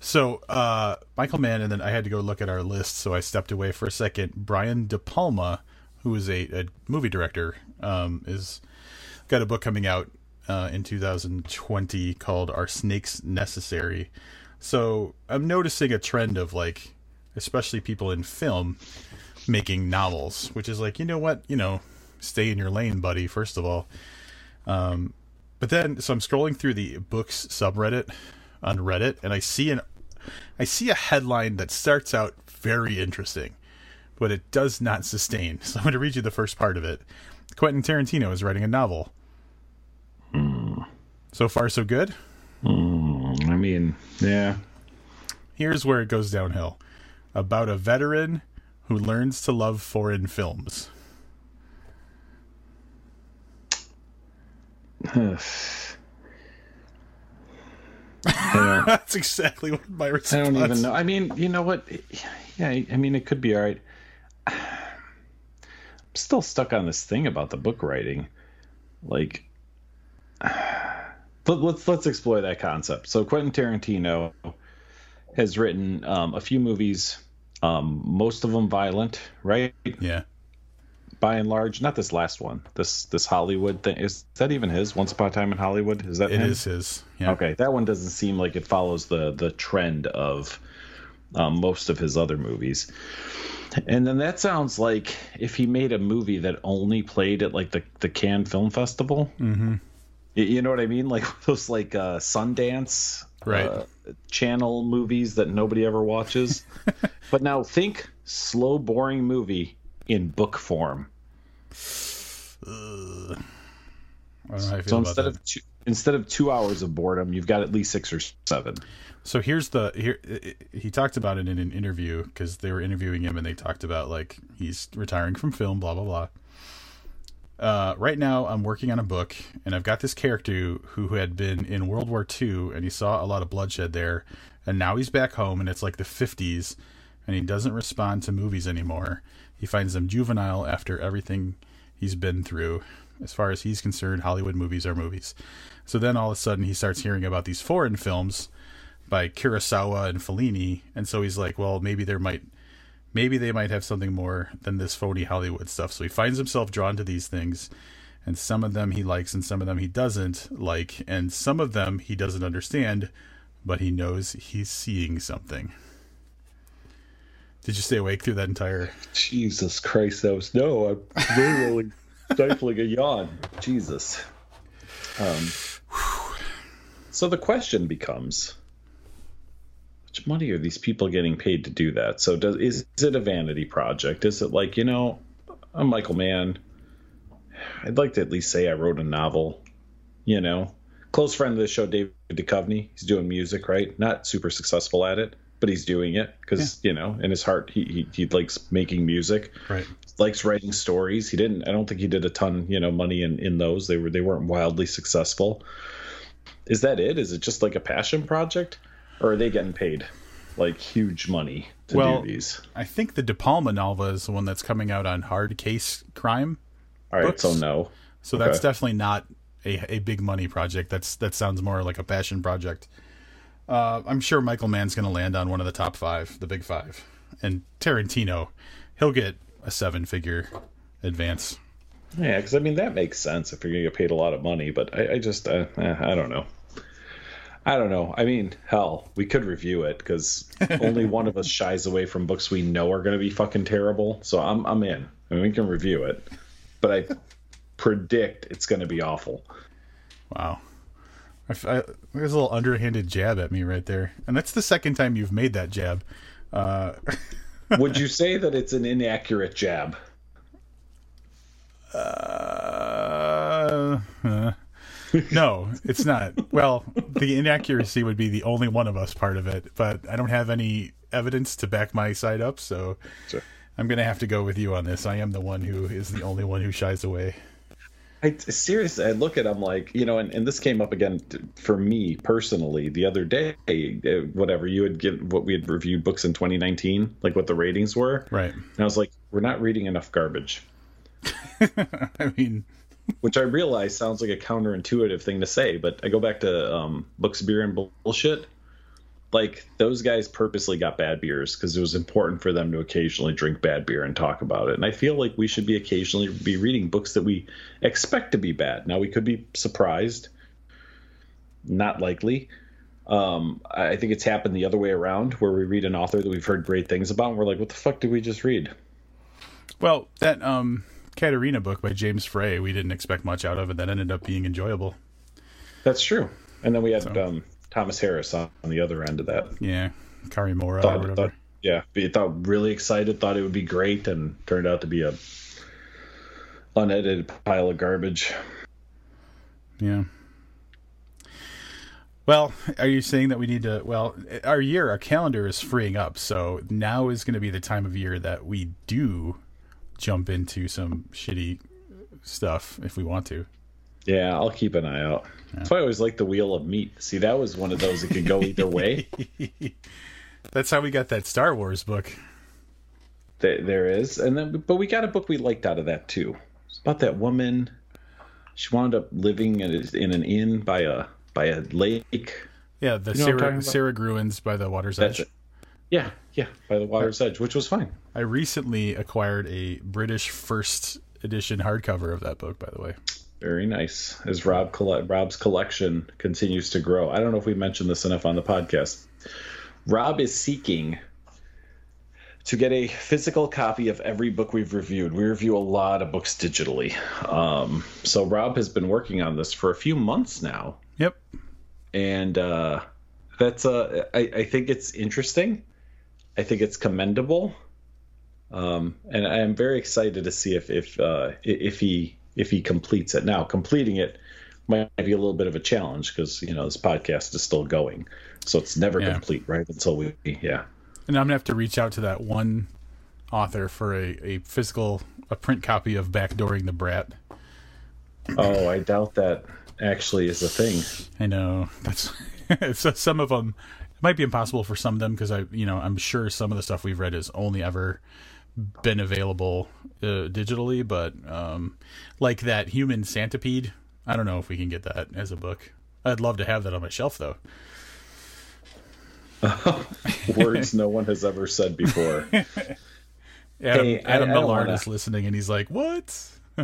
So uh, Michael Mann, and then I had to go look at our list, so I stepped away for a second. Brian De Palma, who is a, a movie director, um, is got a book coming out uh, in 2020 called "Are Snakes Necessary?" So I'm noticing a trend of like, especially people in film making novels, which is like, you know what, you know, stay in your lane, buddy. First of all, um, but then so I'm scrolling through the books subreddit on Reddit, and I see an I see a headline that starts out very interesting, but it does not sustain. So I'm going to read you the first part of it. Quentin Tarantino is writing a novel. Mm. So far, so good. Mean, yeah. Here's where it goes downhill about a veteran who learns to love foreign films. That's exactly what my response. I don't even know. I mean, you know what? Yeah, I mean, it could be all right. I'm still stuck on this thing about the book writing. Like, let's let's explore that concept. So Quentin Tarantino has written um, a few movies, um, most of them violent, right? Yeah. By and large, not this last one. This this Hollywood thing is that even his? Once Upon a Time in Hollywood is that? It him? is his. Yeah. Okay, that one doesn't seem like it follows the the trend of um, most of his other movies. And then that sounds like if he made a movie that only played at like the the Cannes Film Festival. Mm-hmm. You, you know what I mean? Like those like uh, Sundance Right. uh, channel movies that nobody ever watches. but now think slow, boring movie in book form. I don't know how I feel So instead of two, instead of two hours of boredom, you've got at least six or seven. So here's the here he talked about it in an interview because they were interviewing him and they talked about like he's retiring from film, blah blah blah. Uh, right now, I'm working on a book, and I've got this character who had been in World War II, and he saw a lot of bloodshed there, and now he's back home, and it's like the 50s, and he doesn't respond to movies anymore. He finds them juvenile after everything he's been through. As far as he's concerned, Hollywood movies are movies. So then all of a sudden, he starts hearing about these foreign films by Kurosawa and Fellini, and so he's like, well, maybe there might, maybe they might have something more than this phony Hollywood stuff. So he finds himself drawn to these things, and some of them he likes, and some of them he doesn't like, and some of them he doesn't understand, but he knows he's seeing something. Did you stay awake through that entire? Jesus Christ, that was no. I'm literally stifling a yawn. Jesus. Um, so the question becomes, much money are these people getting paid to do that? So does is, is it a vanity project? Is it like you know, I'm Michael Mann. I'd like to at least say I wrote a novel. You know, close friend of the show, David Duchovny. He's doing music, right? Not super successful at it, but he's doing it because you know, in his heart, he, he he likes making music Right. likes writing stories. He didn't. I don't think he did a ton, you know, money in in those. They were they weren't wildly successful. Is that it? Is it just like a passion project, or are they getting paid like huge money to Well, do these? I think the De Palma novel is the one that's coming out on hard case crime. All right, books? so no. So that's definitely not a, a big money project. That's that sounds more like a passion project. Uh, I'm sure Michael Mann's going to land on one of the top five, the big five, and Tarantino, he'll get a seven figure advance. Yeah, because I mean that makes sense if you're gonna get paid a lot of money. But I, I just uh, eh, I don't know. I don't know. I mean, hell, we could review it because only one of us shies away from books we know are going to be fucking terrible. So I'm I'm in. I mean, we can review it, but I predict it's going to be awful. Wow. I, I- there's a little underhanded jab at me right there, and that's the second time you've made that jab. Uh, Would you say that it's an inaccurate jab? uh, uh, no, it's not. Well, the inaccuracy would be the only one of us part of it, but I don't have any evidence to back my side up, so Sure. I'm going to have to go with you on this. I am the one who is the only one who shies away. I seriously, I look at them like you know, and, and this came up again t- for me personally the other day. uh, Whatever you had given, what we had reviewed books in 2019, like what the ratings were, Right. and I was like, we're not reading enough garbage. I mean, which I realize sounds like a counterintuitive thing to say, but I go back to um, books, beer, and bullshit. Like those guys purposely got bad beers because it was important for them to occasionally drink bad beer and talk about it. And I feel like we should be occasionally be reading books that we expect to be bad. Now we could be surprised, not likely. Um, I think it's happened the other way around, where we read an author that we've heard great things about, and we're like, "What the fuck did we just read?" well, that um, Katerina book by James Frey, we didn't expect much out of it. That ended up being enjoyable. That's true. And then we had um, Thomas Harris on, on the other end of that. Yeah, Cari Mora or thought, whatever. thought yeah, thought really excited, thought it would be great, and turned out to be a unedited pile of garbage. Yeah. Well, are you saying that we need to? Well, our year, our calendar is freeing up, so now is going to be the time of year that we do jump into some shitty stuff if we want to. Yeah, I'll keep an eye out. That's why I always like the Wheel of Meat. See, that was one of those that could go either way. That's how we got that Star Wars book. There, there is, and then but we got a book we liked out of that too. It's about that woman. She wound up living in, in an inn by a by a lake. Yeah, the You know what I'm talking Sarah. Sara Gruen's by the Water's That's Edge. it. Yeah, yeah, by the water's edge, which was fine. I recently acquired a British first edition hardcover of that book, by the way. Very nice. As Rob Rob's collection continues to grow. I don't know if we mentioned this enough on the podcast. Rob is seeking to get a physical copy of every book we've reviewed. We review a lot of books digitally. Um, so Rob has been working on this for a few months now. Yep. And uh, that's uh, I, I think it's interesting. I think it's commendable. Um, and I am very excited to see if if uh, if he if he completes it. Now, completing it might be a little bit of a challenge because you know this podcast is still going, so it's never Yeah. complete, right? Until we, yeah. And I'm gonna have to reach out to that one author for a, a physical a print copy of Backdooring the Brat. Oh, I doubt that actually is a thing. I know that's so some of them it might be impossible for some of them because I you know I'm sure some of the stuff we've read is only ever been available uh, digitally, but um, like that Human Centipede, I don't know if we can get that as a book. I'd love to have that on my shelf though. Words no one has ever said before. Adam, Hey, Adam I Millard wanna- is listening and he's like, "What?"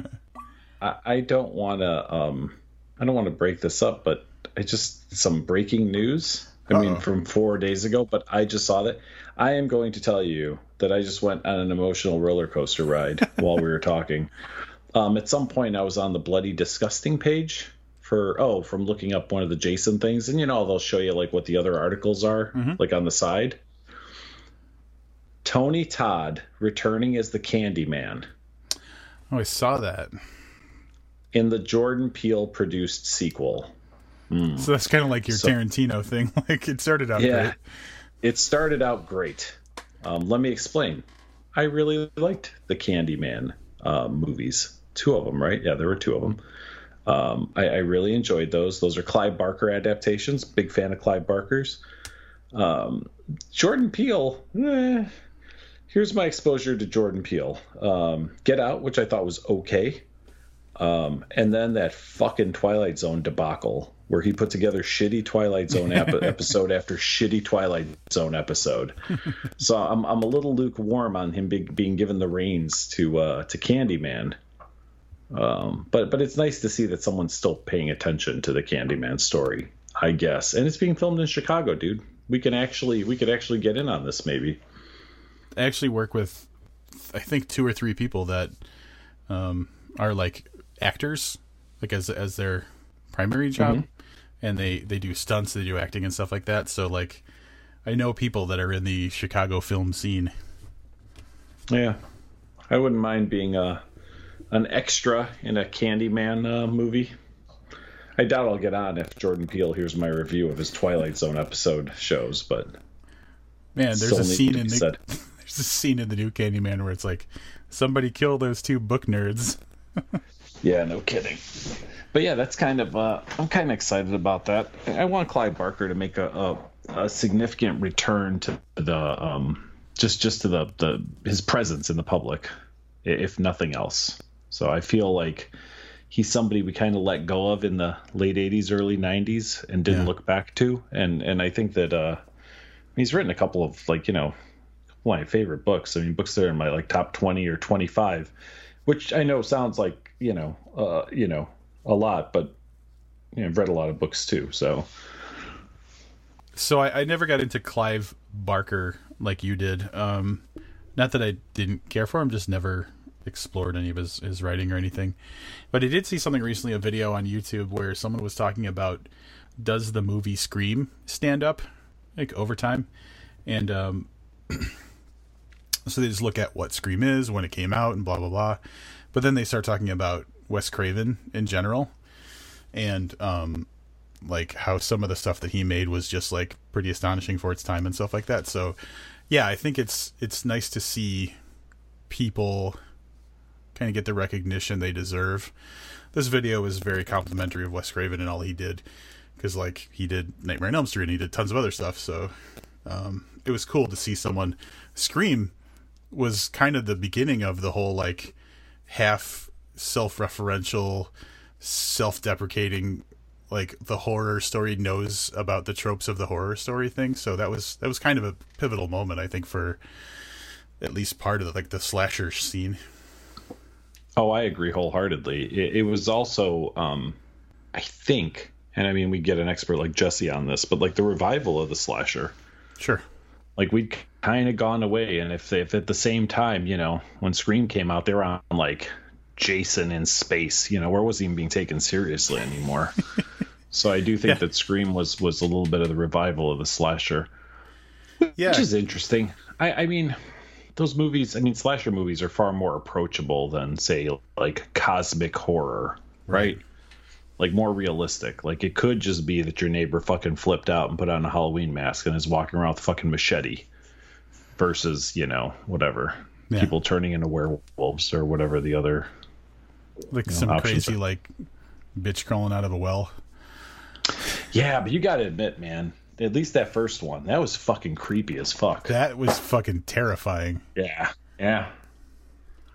I, I don't want to. Um, I don't want to break this up, but I just some breaking news. I mean, Uh-oh. from four days ago, but I just saw that. I am going to tell you that I just went on an emotional roller coaster ride while we were talking. Um, at some point, I was on the bloody disgusting page for oh, from looking up one of the Jason things, and you know they'll show you like what the other articles are, like on the side. Tony Todd returning as the Candyman Oh, I saw that. in the Jordan Peele produced sequel. So that's kind of like your So- Tarantino thing. Like it started out Yeah. great. It started out great. Um, let me explain. I really liked the Candyman uh, movies. Two of them, right? Yeah, there were two of them. Um, I, I really enjoyed those. Those are Clive Barker adaptations. Big fan of Clive Barker's. Um, Jordan Peele. eh, here's my exposure to Jordan Peele. Um, Get Out, which I thought was okay. Um, and then that fucking Twilight Zone debacle where he put together shitty Twilight Zone ep- episode after shitty Twilight Zone episode. so I'm I'm a little lukewarm on him be- being given the reins to uh, to Candyman. Um, but but it's nice to see that someone's still paying attention to the Candyman story, I guess. And it's being filmed in Chicago, dude. We can actually we could actually get in on this maybe. I actually work with, I think, two or three people that um, are like actors, like as as their primary job, and they they do stunts, they do acting and stuff like that. So like, I know people that are in the Chicago film scene. Yeah, I wouldn't mind being a an extra in a Candyman uh, movie. I doubt I'll get on if Jordan Peele hears my review of his Twilight Zone episode shows, but Man, there's a scene in the said. there's a scene in the new Candyman where it's like somebody kill those two book nerds. Yeah, no kidding. But yeah, that's kind of uh, I'm kind of excited about that. I want Clive Barker to make a, a, a significant return to the um, just just to the, the his presence in the public, if nothing else. So I feel like he's somebody we kind of let go of in the late '80s, early '90s, and didn't Yeah. look back to. And and I think that uh, he's written a couple of like you know one of my favorite books. I mean, books that are in my like top 20 or 25, which I know sounds like, you know, uh, you know, a lot, but you know, I've read a lot of books too. So So I, I never got into Clive Barker like you did. Um, not that I didn't care for him, just never explored any of his, his writing or anything. But I did see something recently, a video on YouTube where someone was talking about does the movie Scream stand up like over time, and um, so they just look at what Scream is when it came out and blah blah blah. But then they start talking about Wes Craven in general, and um, like how some of the stuff that he made was just like pretty astonishing for its time and stuff like that. So yeah, I think it's it's nice to see people kind of get the recognition they deserve. This video is very complimentary of Wes Craven and all he did because like he did Nightmare on Elm Street and he did tons of other stuff. So um, it was cool to see someone Scream was kind of the beginning of the whole like half self-referential self-deprecating like the horror story knows about the tropes of the horror story thing so that was that was kind of a pivotal moment i think for at least part of the, like the slasher scene Oh, I agree wholeheartedly. It, it was also, um, I think, and I mean, we get an expert like Jesse on this, but like the revival of the slasher. sure Like we'd kind of gone away, and if if at the same time, you know, when Scream came out, they were on like Jason in space. You know, where was he even being taken seriously anymore? so I do think Yeah. that Scream was was a little bit of the revival of the slasher, Yeah, which is interesting. I, I mean, those movies. I mean, slasher movies are far more approachable than say like cosmic horror, right? Like more realistic. Like it could just be that your neighbor fucking flipped out and put on a Halloween mask and is walking around with a fucking machete, versus you know whatever Yeah. people turning into werewolves or whatever the other. Like know, some options crazy like bitch crawling out of a well. Yeah, but you got to admit, man. At least that first one, that was fucking creepy as fuck. That was fucking terrifying. Yeah, yeah.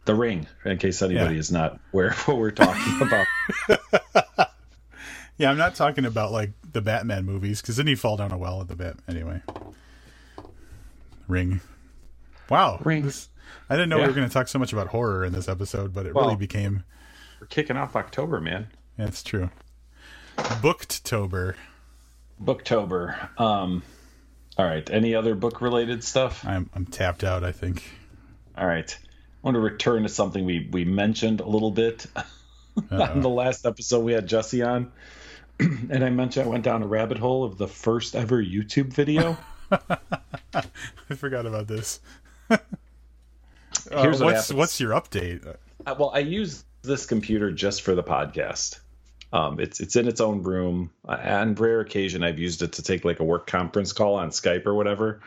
The Ring, in case anybody Yeah. is not aware of what we're talking about. Yeah, I'm not talking about like the Batman movies because then he fall down a well at the bat. Anyway, Ring. Wow, Rings. This- I didn't know we were going to talk so much about horror in this episode, but it Well- really became. We're kicking off October, man. That's true. Booked Tober. Booktober. Um, all right. Any other book related stuff? I'm I'm tapped out. I think. All right. I want to return to something we we mentioned a little bit on the last episode we had Jesse on. And I mentioned I went down a rabbit hole of the first ever YouTube video. I forgot about this. Uh, what what's what's your update? Uh, well, I use this computer just for the podcast. Um, it's it's in its own room. Uh, on rare occasion, I've used it to take like a work conference call on Skype or whatever.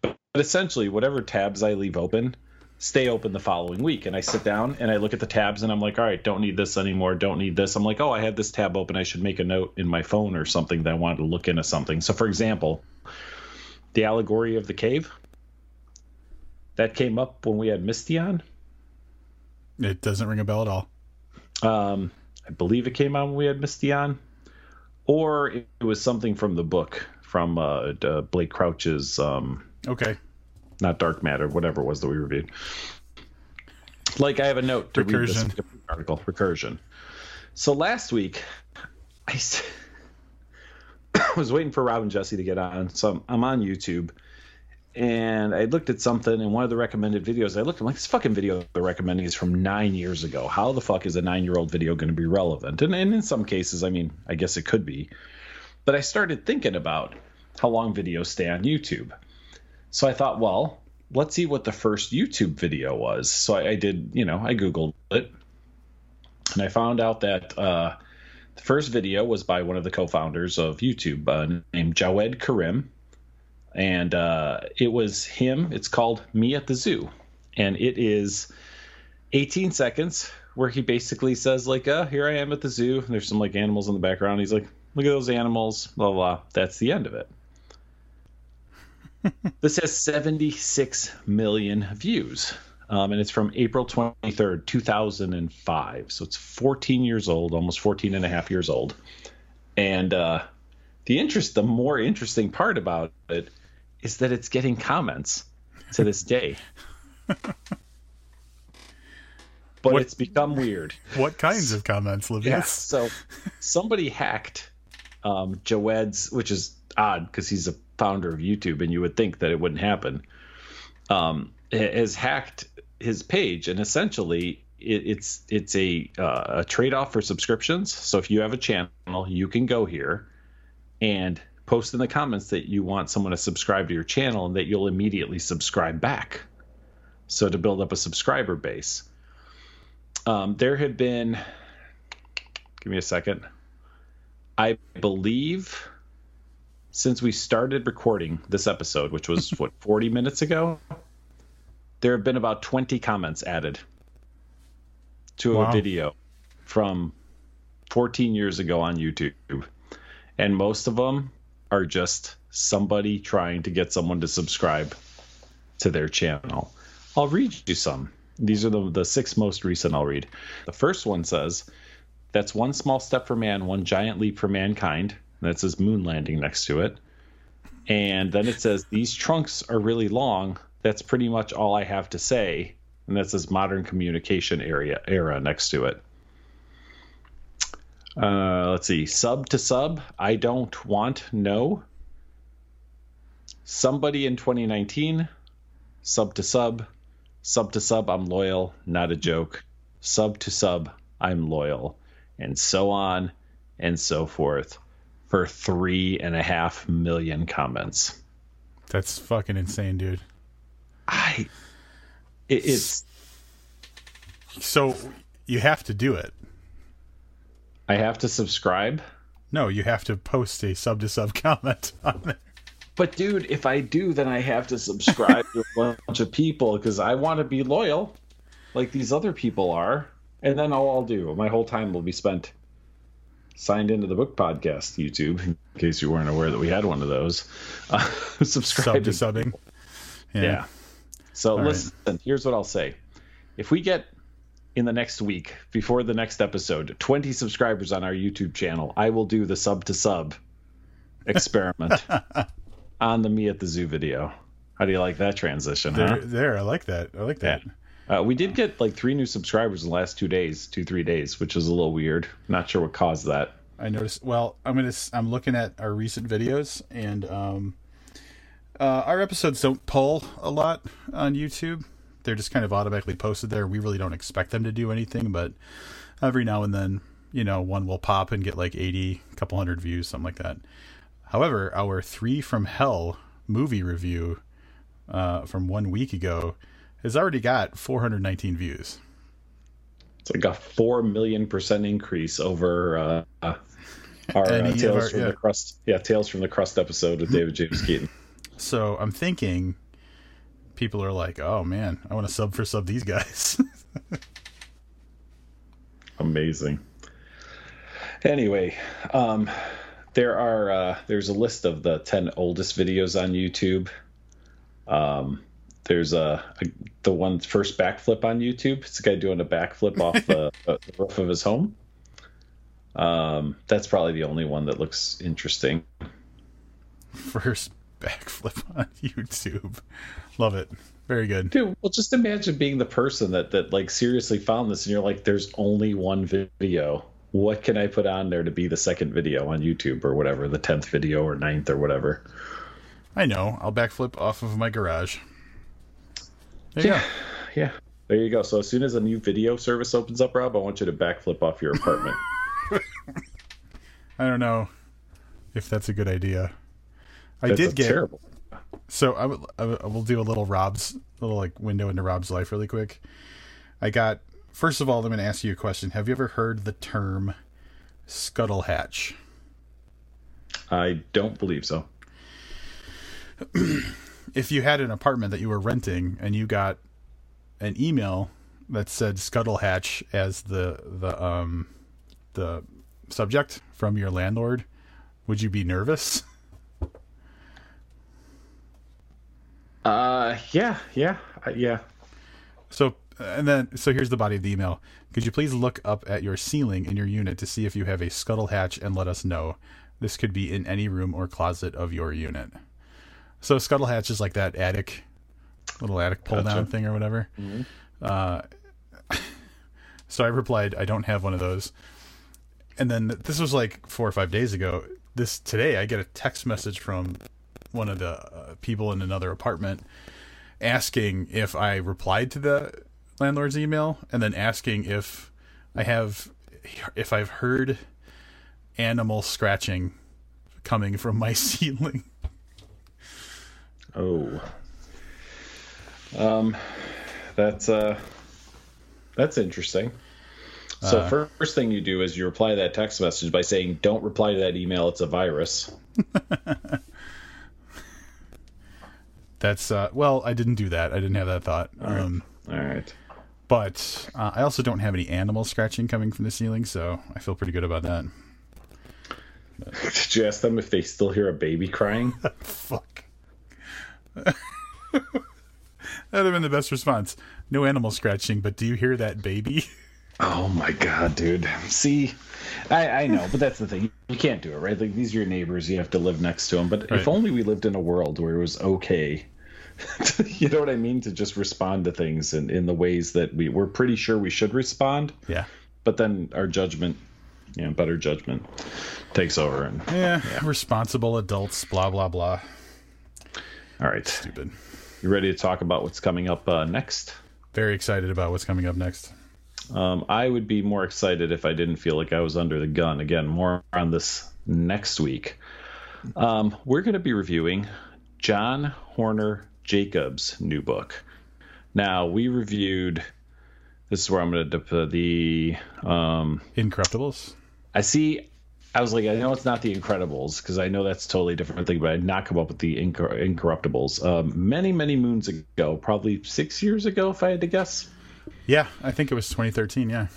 But, essentially, whatever tabs I leave open, stay open the following week. And I sit down and I look at the tabs and I'm like, all right, don't need this anymore. Don't need this. I'm like, oh, I had this tab open. I should make a note in my phone or something that I wanted to look into something. So, for example, the allegory of the cave that came up when we had Misty on. It doesn't ring a bell at all. Um, I believe it came out when we had Misty on, or it was something from the book from uh, uh, Blake Crouch's, um, Okay. not Dark Matter, whatever it was that we reviewed. Like I have a note to read this article, recursion. So last week, I s- was waiting for Rob and Jesse to get on, so I'm, I'm on YouTube, and I looked at something in one of the recommended videos. I looked, I'm like, this fucking video they're recommending is from nine years ago. How the fuck is a nine year old video going to be relevant? And, and in some cases, I mean, I guess it could be. But I started thinking about how long videos stay on YouTube. So I thought, well, let's see what the first YouTube video was. So I, I did, you know, I Googled it. And I found out that uh, the first video was by one of the co founders of YouTube uh, named Jawed Karim and uh, it was him. It's called Me at the Zoo, and it is 18 seconds where he basically says like, uh, "Here I am at the zoo." And there's some like animals in the background. He's like, "Look at those animals." Blah blah. blah. That's the end of it. this has 76 million views. Um, and it's from April 23rd, 2005. So it's 14 years old, almost 14 and a half years old. And uh, the interest, the more interesting part about it is that it's getting comments to this day. but What- it's become weird. What kinds of comments, Yeah. Livius? So somebody hacked um, Jawed's, which is odd because he's a founder of YouTube, and you would think that it wouldn't happen. Um, has hacked his page, and essentially it, it's it's a uh, a trade off for subscriptions. So if you have a channel, you can go here and post in the comments that you want someone to subscribe to your channel, and that you'll immediately subscribe back. So to build up a subscriber base. Um, there have been give me a second. I believe since we started recording this episode, which was what 40 minutes ago, there have been about 20 comments added to Wow. a video from 14 years ago on YouTube. And most of them are just somebody trying to get someone to subscribe to their channel. I'll read you some. These are the, the six most recent I'll read. The first one says, That's one small step for man, one giant leap for mankind. And that says moon landing next to it. And then it says, These trunks are really long. That's pretty much all I have to say. And that says modern communication area era next to it. Uh, let's see. Sub to sub. I don't want no. somebody in 2019, sub to sub, sub to sub, I'm loyal, not a joke, sub to sub, I'm loyal, and so on and so forth for three and a half million comments. That's fucking insane, dude. I, it, it's, So you have to do it. I have to subscribe. No, you have to post a sub to sub comment on there. But dude, if I do, then I have to subscribe to a bunch of people because I want to be loyal, like these other people are. And then all I'll do, my whole time will be spent signed into the book podcast YouTube, in case you weren't aware that we had one of those. Uh, subscribe to subbing. Yeah. So right. listen, here's what I'll say. If we get in the next week, before the next episode, 20 subscribers on our YouTube channel, I will do the sub to sub experiment on the Me at the Zoo video. How do you like that transition? There, Huh? there. I like that. I like that. Uh, we did get like three new subscribers in the last two days, two three days, which is a little weird. Not sure what caused that. I noticed. Well, I'm gonna. I'm looking at our recent videos, and um, uh, our episodes don't pull a lot on YouTube. They're just kind of automatically posted there. We really don't expect them to do anything, but every now and then, you know, one will pop and get like 80, a couple hundred views, something like that. However, our Three from Hell movie review uh, from one week ago has already got 419 views. It's like a four million percent increase over uh, uh, our uh, Tales our- from yeah. the Crust. Yeah, Tales from the Crust episode with David James Keaton. So I'm thinking people are like, oh man, I want to sub for sub these guys. Amazing. Anyway, um, there are uh, there's a list of the ten oldest videos on YouTube. Um, there's a, a the one first backflip on YouTube. It's a guy doing a backflip off the, the roof of his home. Um, that's probably the only one that looks interesting. First backflip on YouTube. Love it. Very good. Dude, well, just imagine being the person that that like seriously found this, and you're like, "There's only one video. What can I put on there to be the second video on YouTube or whatever, the tenth video or ninth or whatever?" I know. I'll backflip off of my garage. There you Yeah, yeah. There you go. So as soon as a new video service opens up, Rob, I want you to backflip off your apartment. I don't know if that's a good idea. I That's did get terrible. so I will I will- I will do a little Rob's little like window into Rob's life really quick. I got first of all, I'm going to ask you a question. Have you ever heard the term scuttle hatch? I don't believe so. if you had an apartment that you were renting and you got an email that said scuttle hatch as the the um the subject from your landlord would you be nervous Uh, yeah, yeah, uh, yeah. so and then so here's the body of the email. Could you please look up at your ceiling in your unit to see if you have a scuttle hatch and let us know? This could be in any room or closet of your unit. So scuttle hatch is like that attic little attic pull down Gotcha. thing or whatever. Uh so i replied i don't have one of those. And then this was like four or five days ago. This today i get a text message from one of the uh, people in another apartment asking if I replied to the landlord's email and then asking if I have if I've heard animal scratching coming from my ceiling. Oh. Um, that's uh, that's interesting. So Uh, first thing you do is you reply to that text message by saying, "Don't reply to that email. It's a virus." That's uh well, I didn't do that. I didn't have that thought. Um All right. but uh, I also don't have any animal scratching coming from the ceiling, so I feel pretty good about that. Did you ask them if they still hear a baby crying? Fuck. That'd have been the best response. No animal scratching, but do you hear that baby? Oh my god, dude. See, I, I know, but that's the thing. You can't do it, right? Like these are your neighbors. You have to live next to them. But Right. if only we lived in a world where it was okay. you know what I mean? To just respond to things in, in the ways that we we're pretty sure we should respond, yeah. but then our judgment, you know, better judgment takes over. And Yeah, responsible adults, blah blah blah. All right. Stupid. You ready to talk about what's coming up uh, next? Very excited about what's coming up next. Um, I would be more excited if I didn't feel like I was under the gun. Again, more on this next week. Um, we're going to be reviewing John Hornor Jacobs' new book. Now, we reviewed. This is where I'm going to put the. Um, Incorruptibles. I see. I was like, I know it's not the Incredibles because I know that's totally different thing, but I did not come up with the Incor- Incorruptibles. Um, many, many moons ago, probably six years ago, if I had to guess. Yeah, I think it was 2013. Yeah.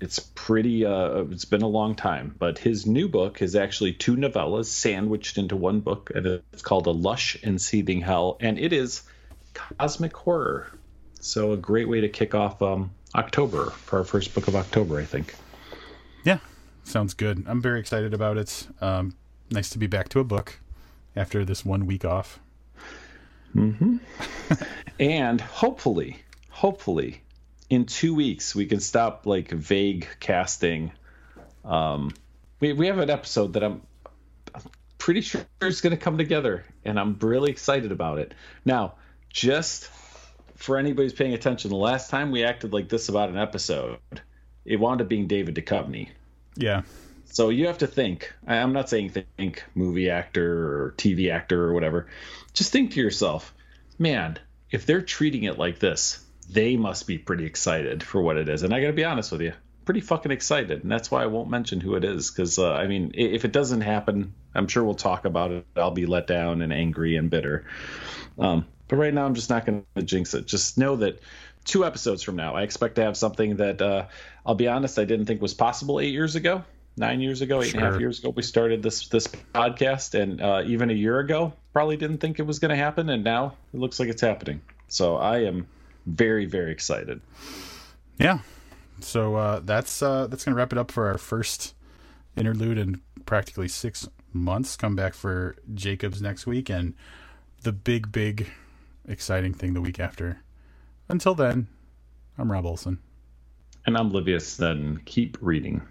It's pretty. Uh, it's been a long time, but his new book is actually two novellas sandwiched into one book, and it's called "A Lush and Seething Hell," and it is cosmic horror. So a great way to kick off um, October for our first book of October, I think. Yeah, sounds good. I'm very excited about it. Um, nice to be back to a book after this one week off. Mm-hmm. and hopefully, hopefully, in two weeks we can stop like vague casting. Um, we we have an episode that I'm, I'm pretty sure is going to come together, and I'm really excited about it. Now, just for anybody's paying attention, the last time we acted like this about an episode, it wound up being David Duchovny. Yeah. So you have to think. I'm not saying think movie actor or TV actor or whatever. Just think to yourself, man, if they're treating it like this, they must be pretty excited for what it is. And I got to be honest with you, pretty fucking excited. And that's why I won't mention who it is because uh, I mean, if it doesn't happen, I'm sure we'll talk about it. I'll be let down and angry and bitter. Um, but right now, I'm just not going to jinx it. Just know that two episodes from now, I expect to have something that uh, I'll be honest, I didn't think was possible eight years ago nine years ago, eight sure. and a half years ago, we started this this podcast, and uh, even a year ago, probably didn't think it was going to happen, and now it looks like it's happening. So I am very very excited. Yeah. So uh, that's uh, that's going to wrap it up for our first interlude in practically six months. Come back for Jacobs next week, and the big big exciting thing the week after. Until then, I'm Rob Olson. And I'm Livius. Then keep reading.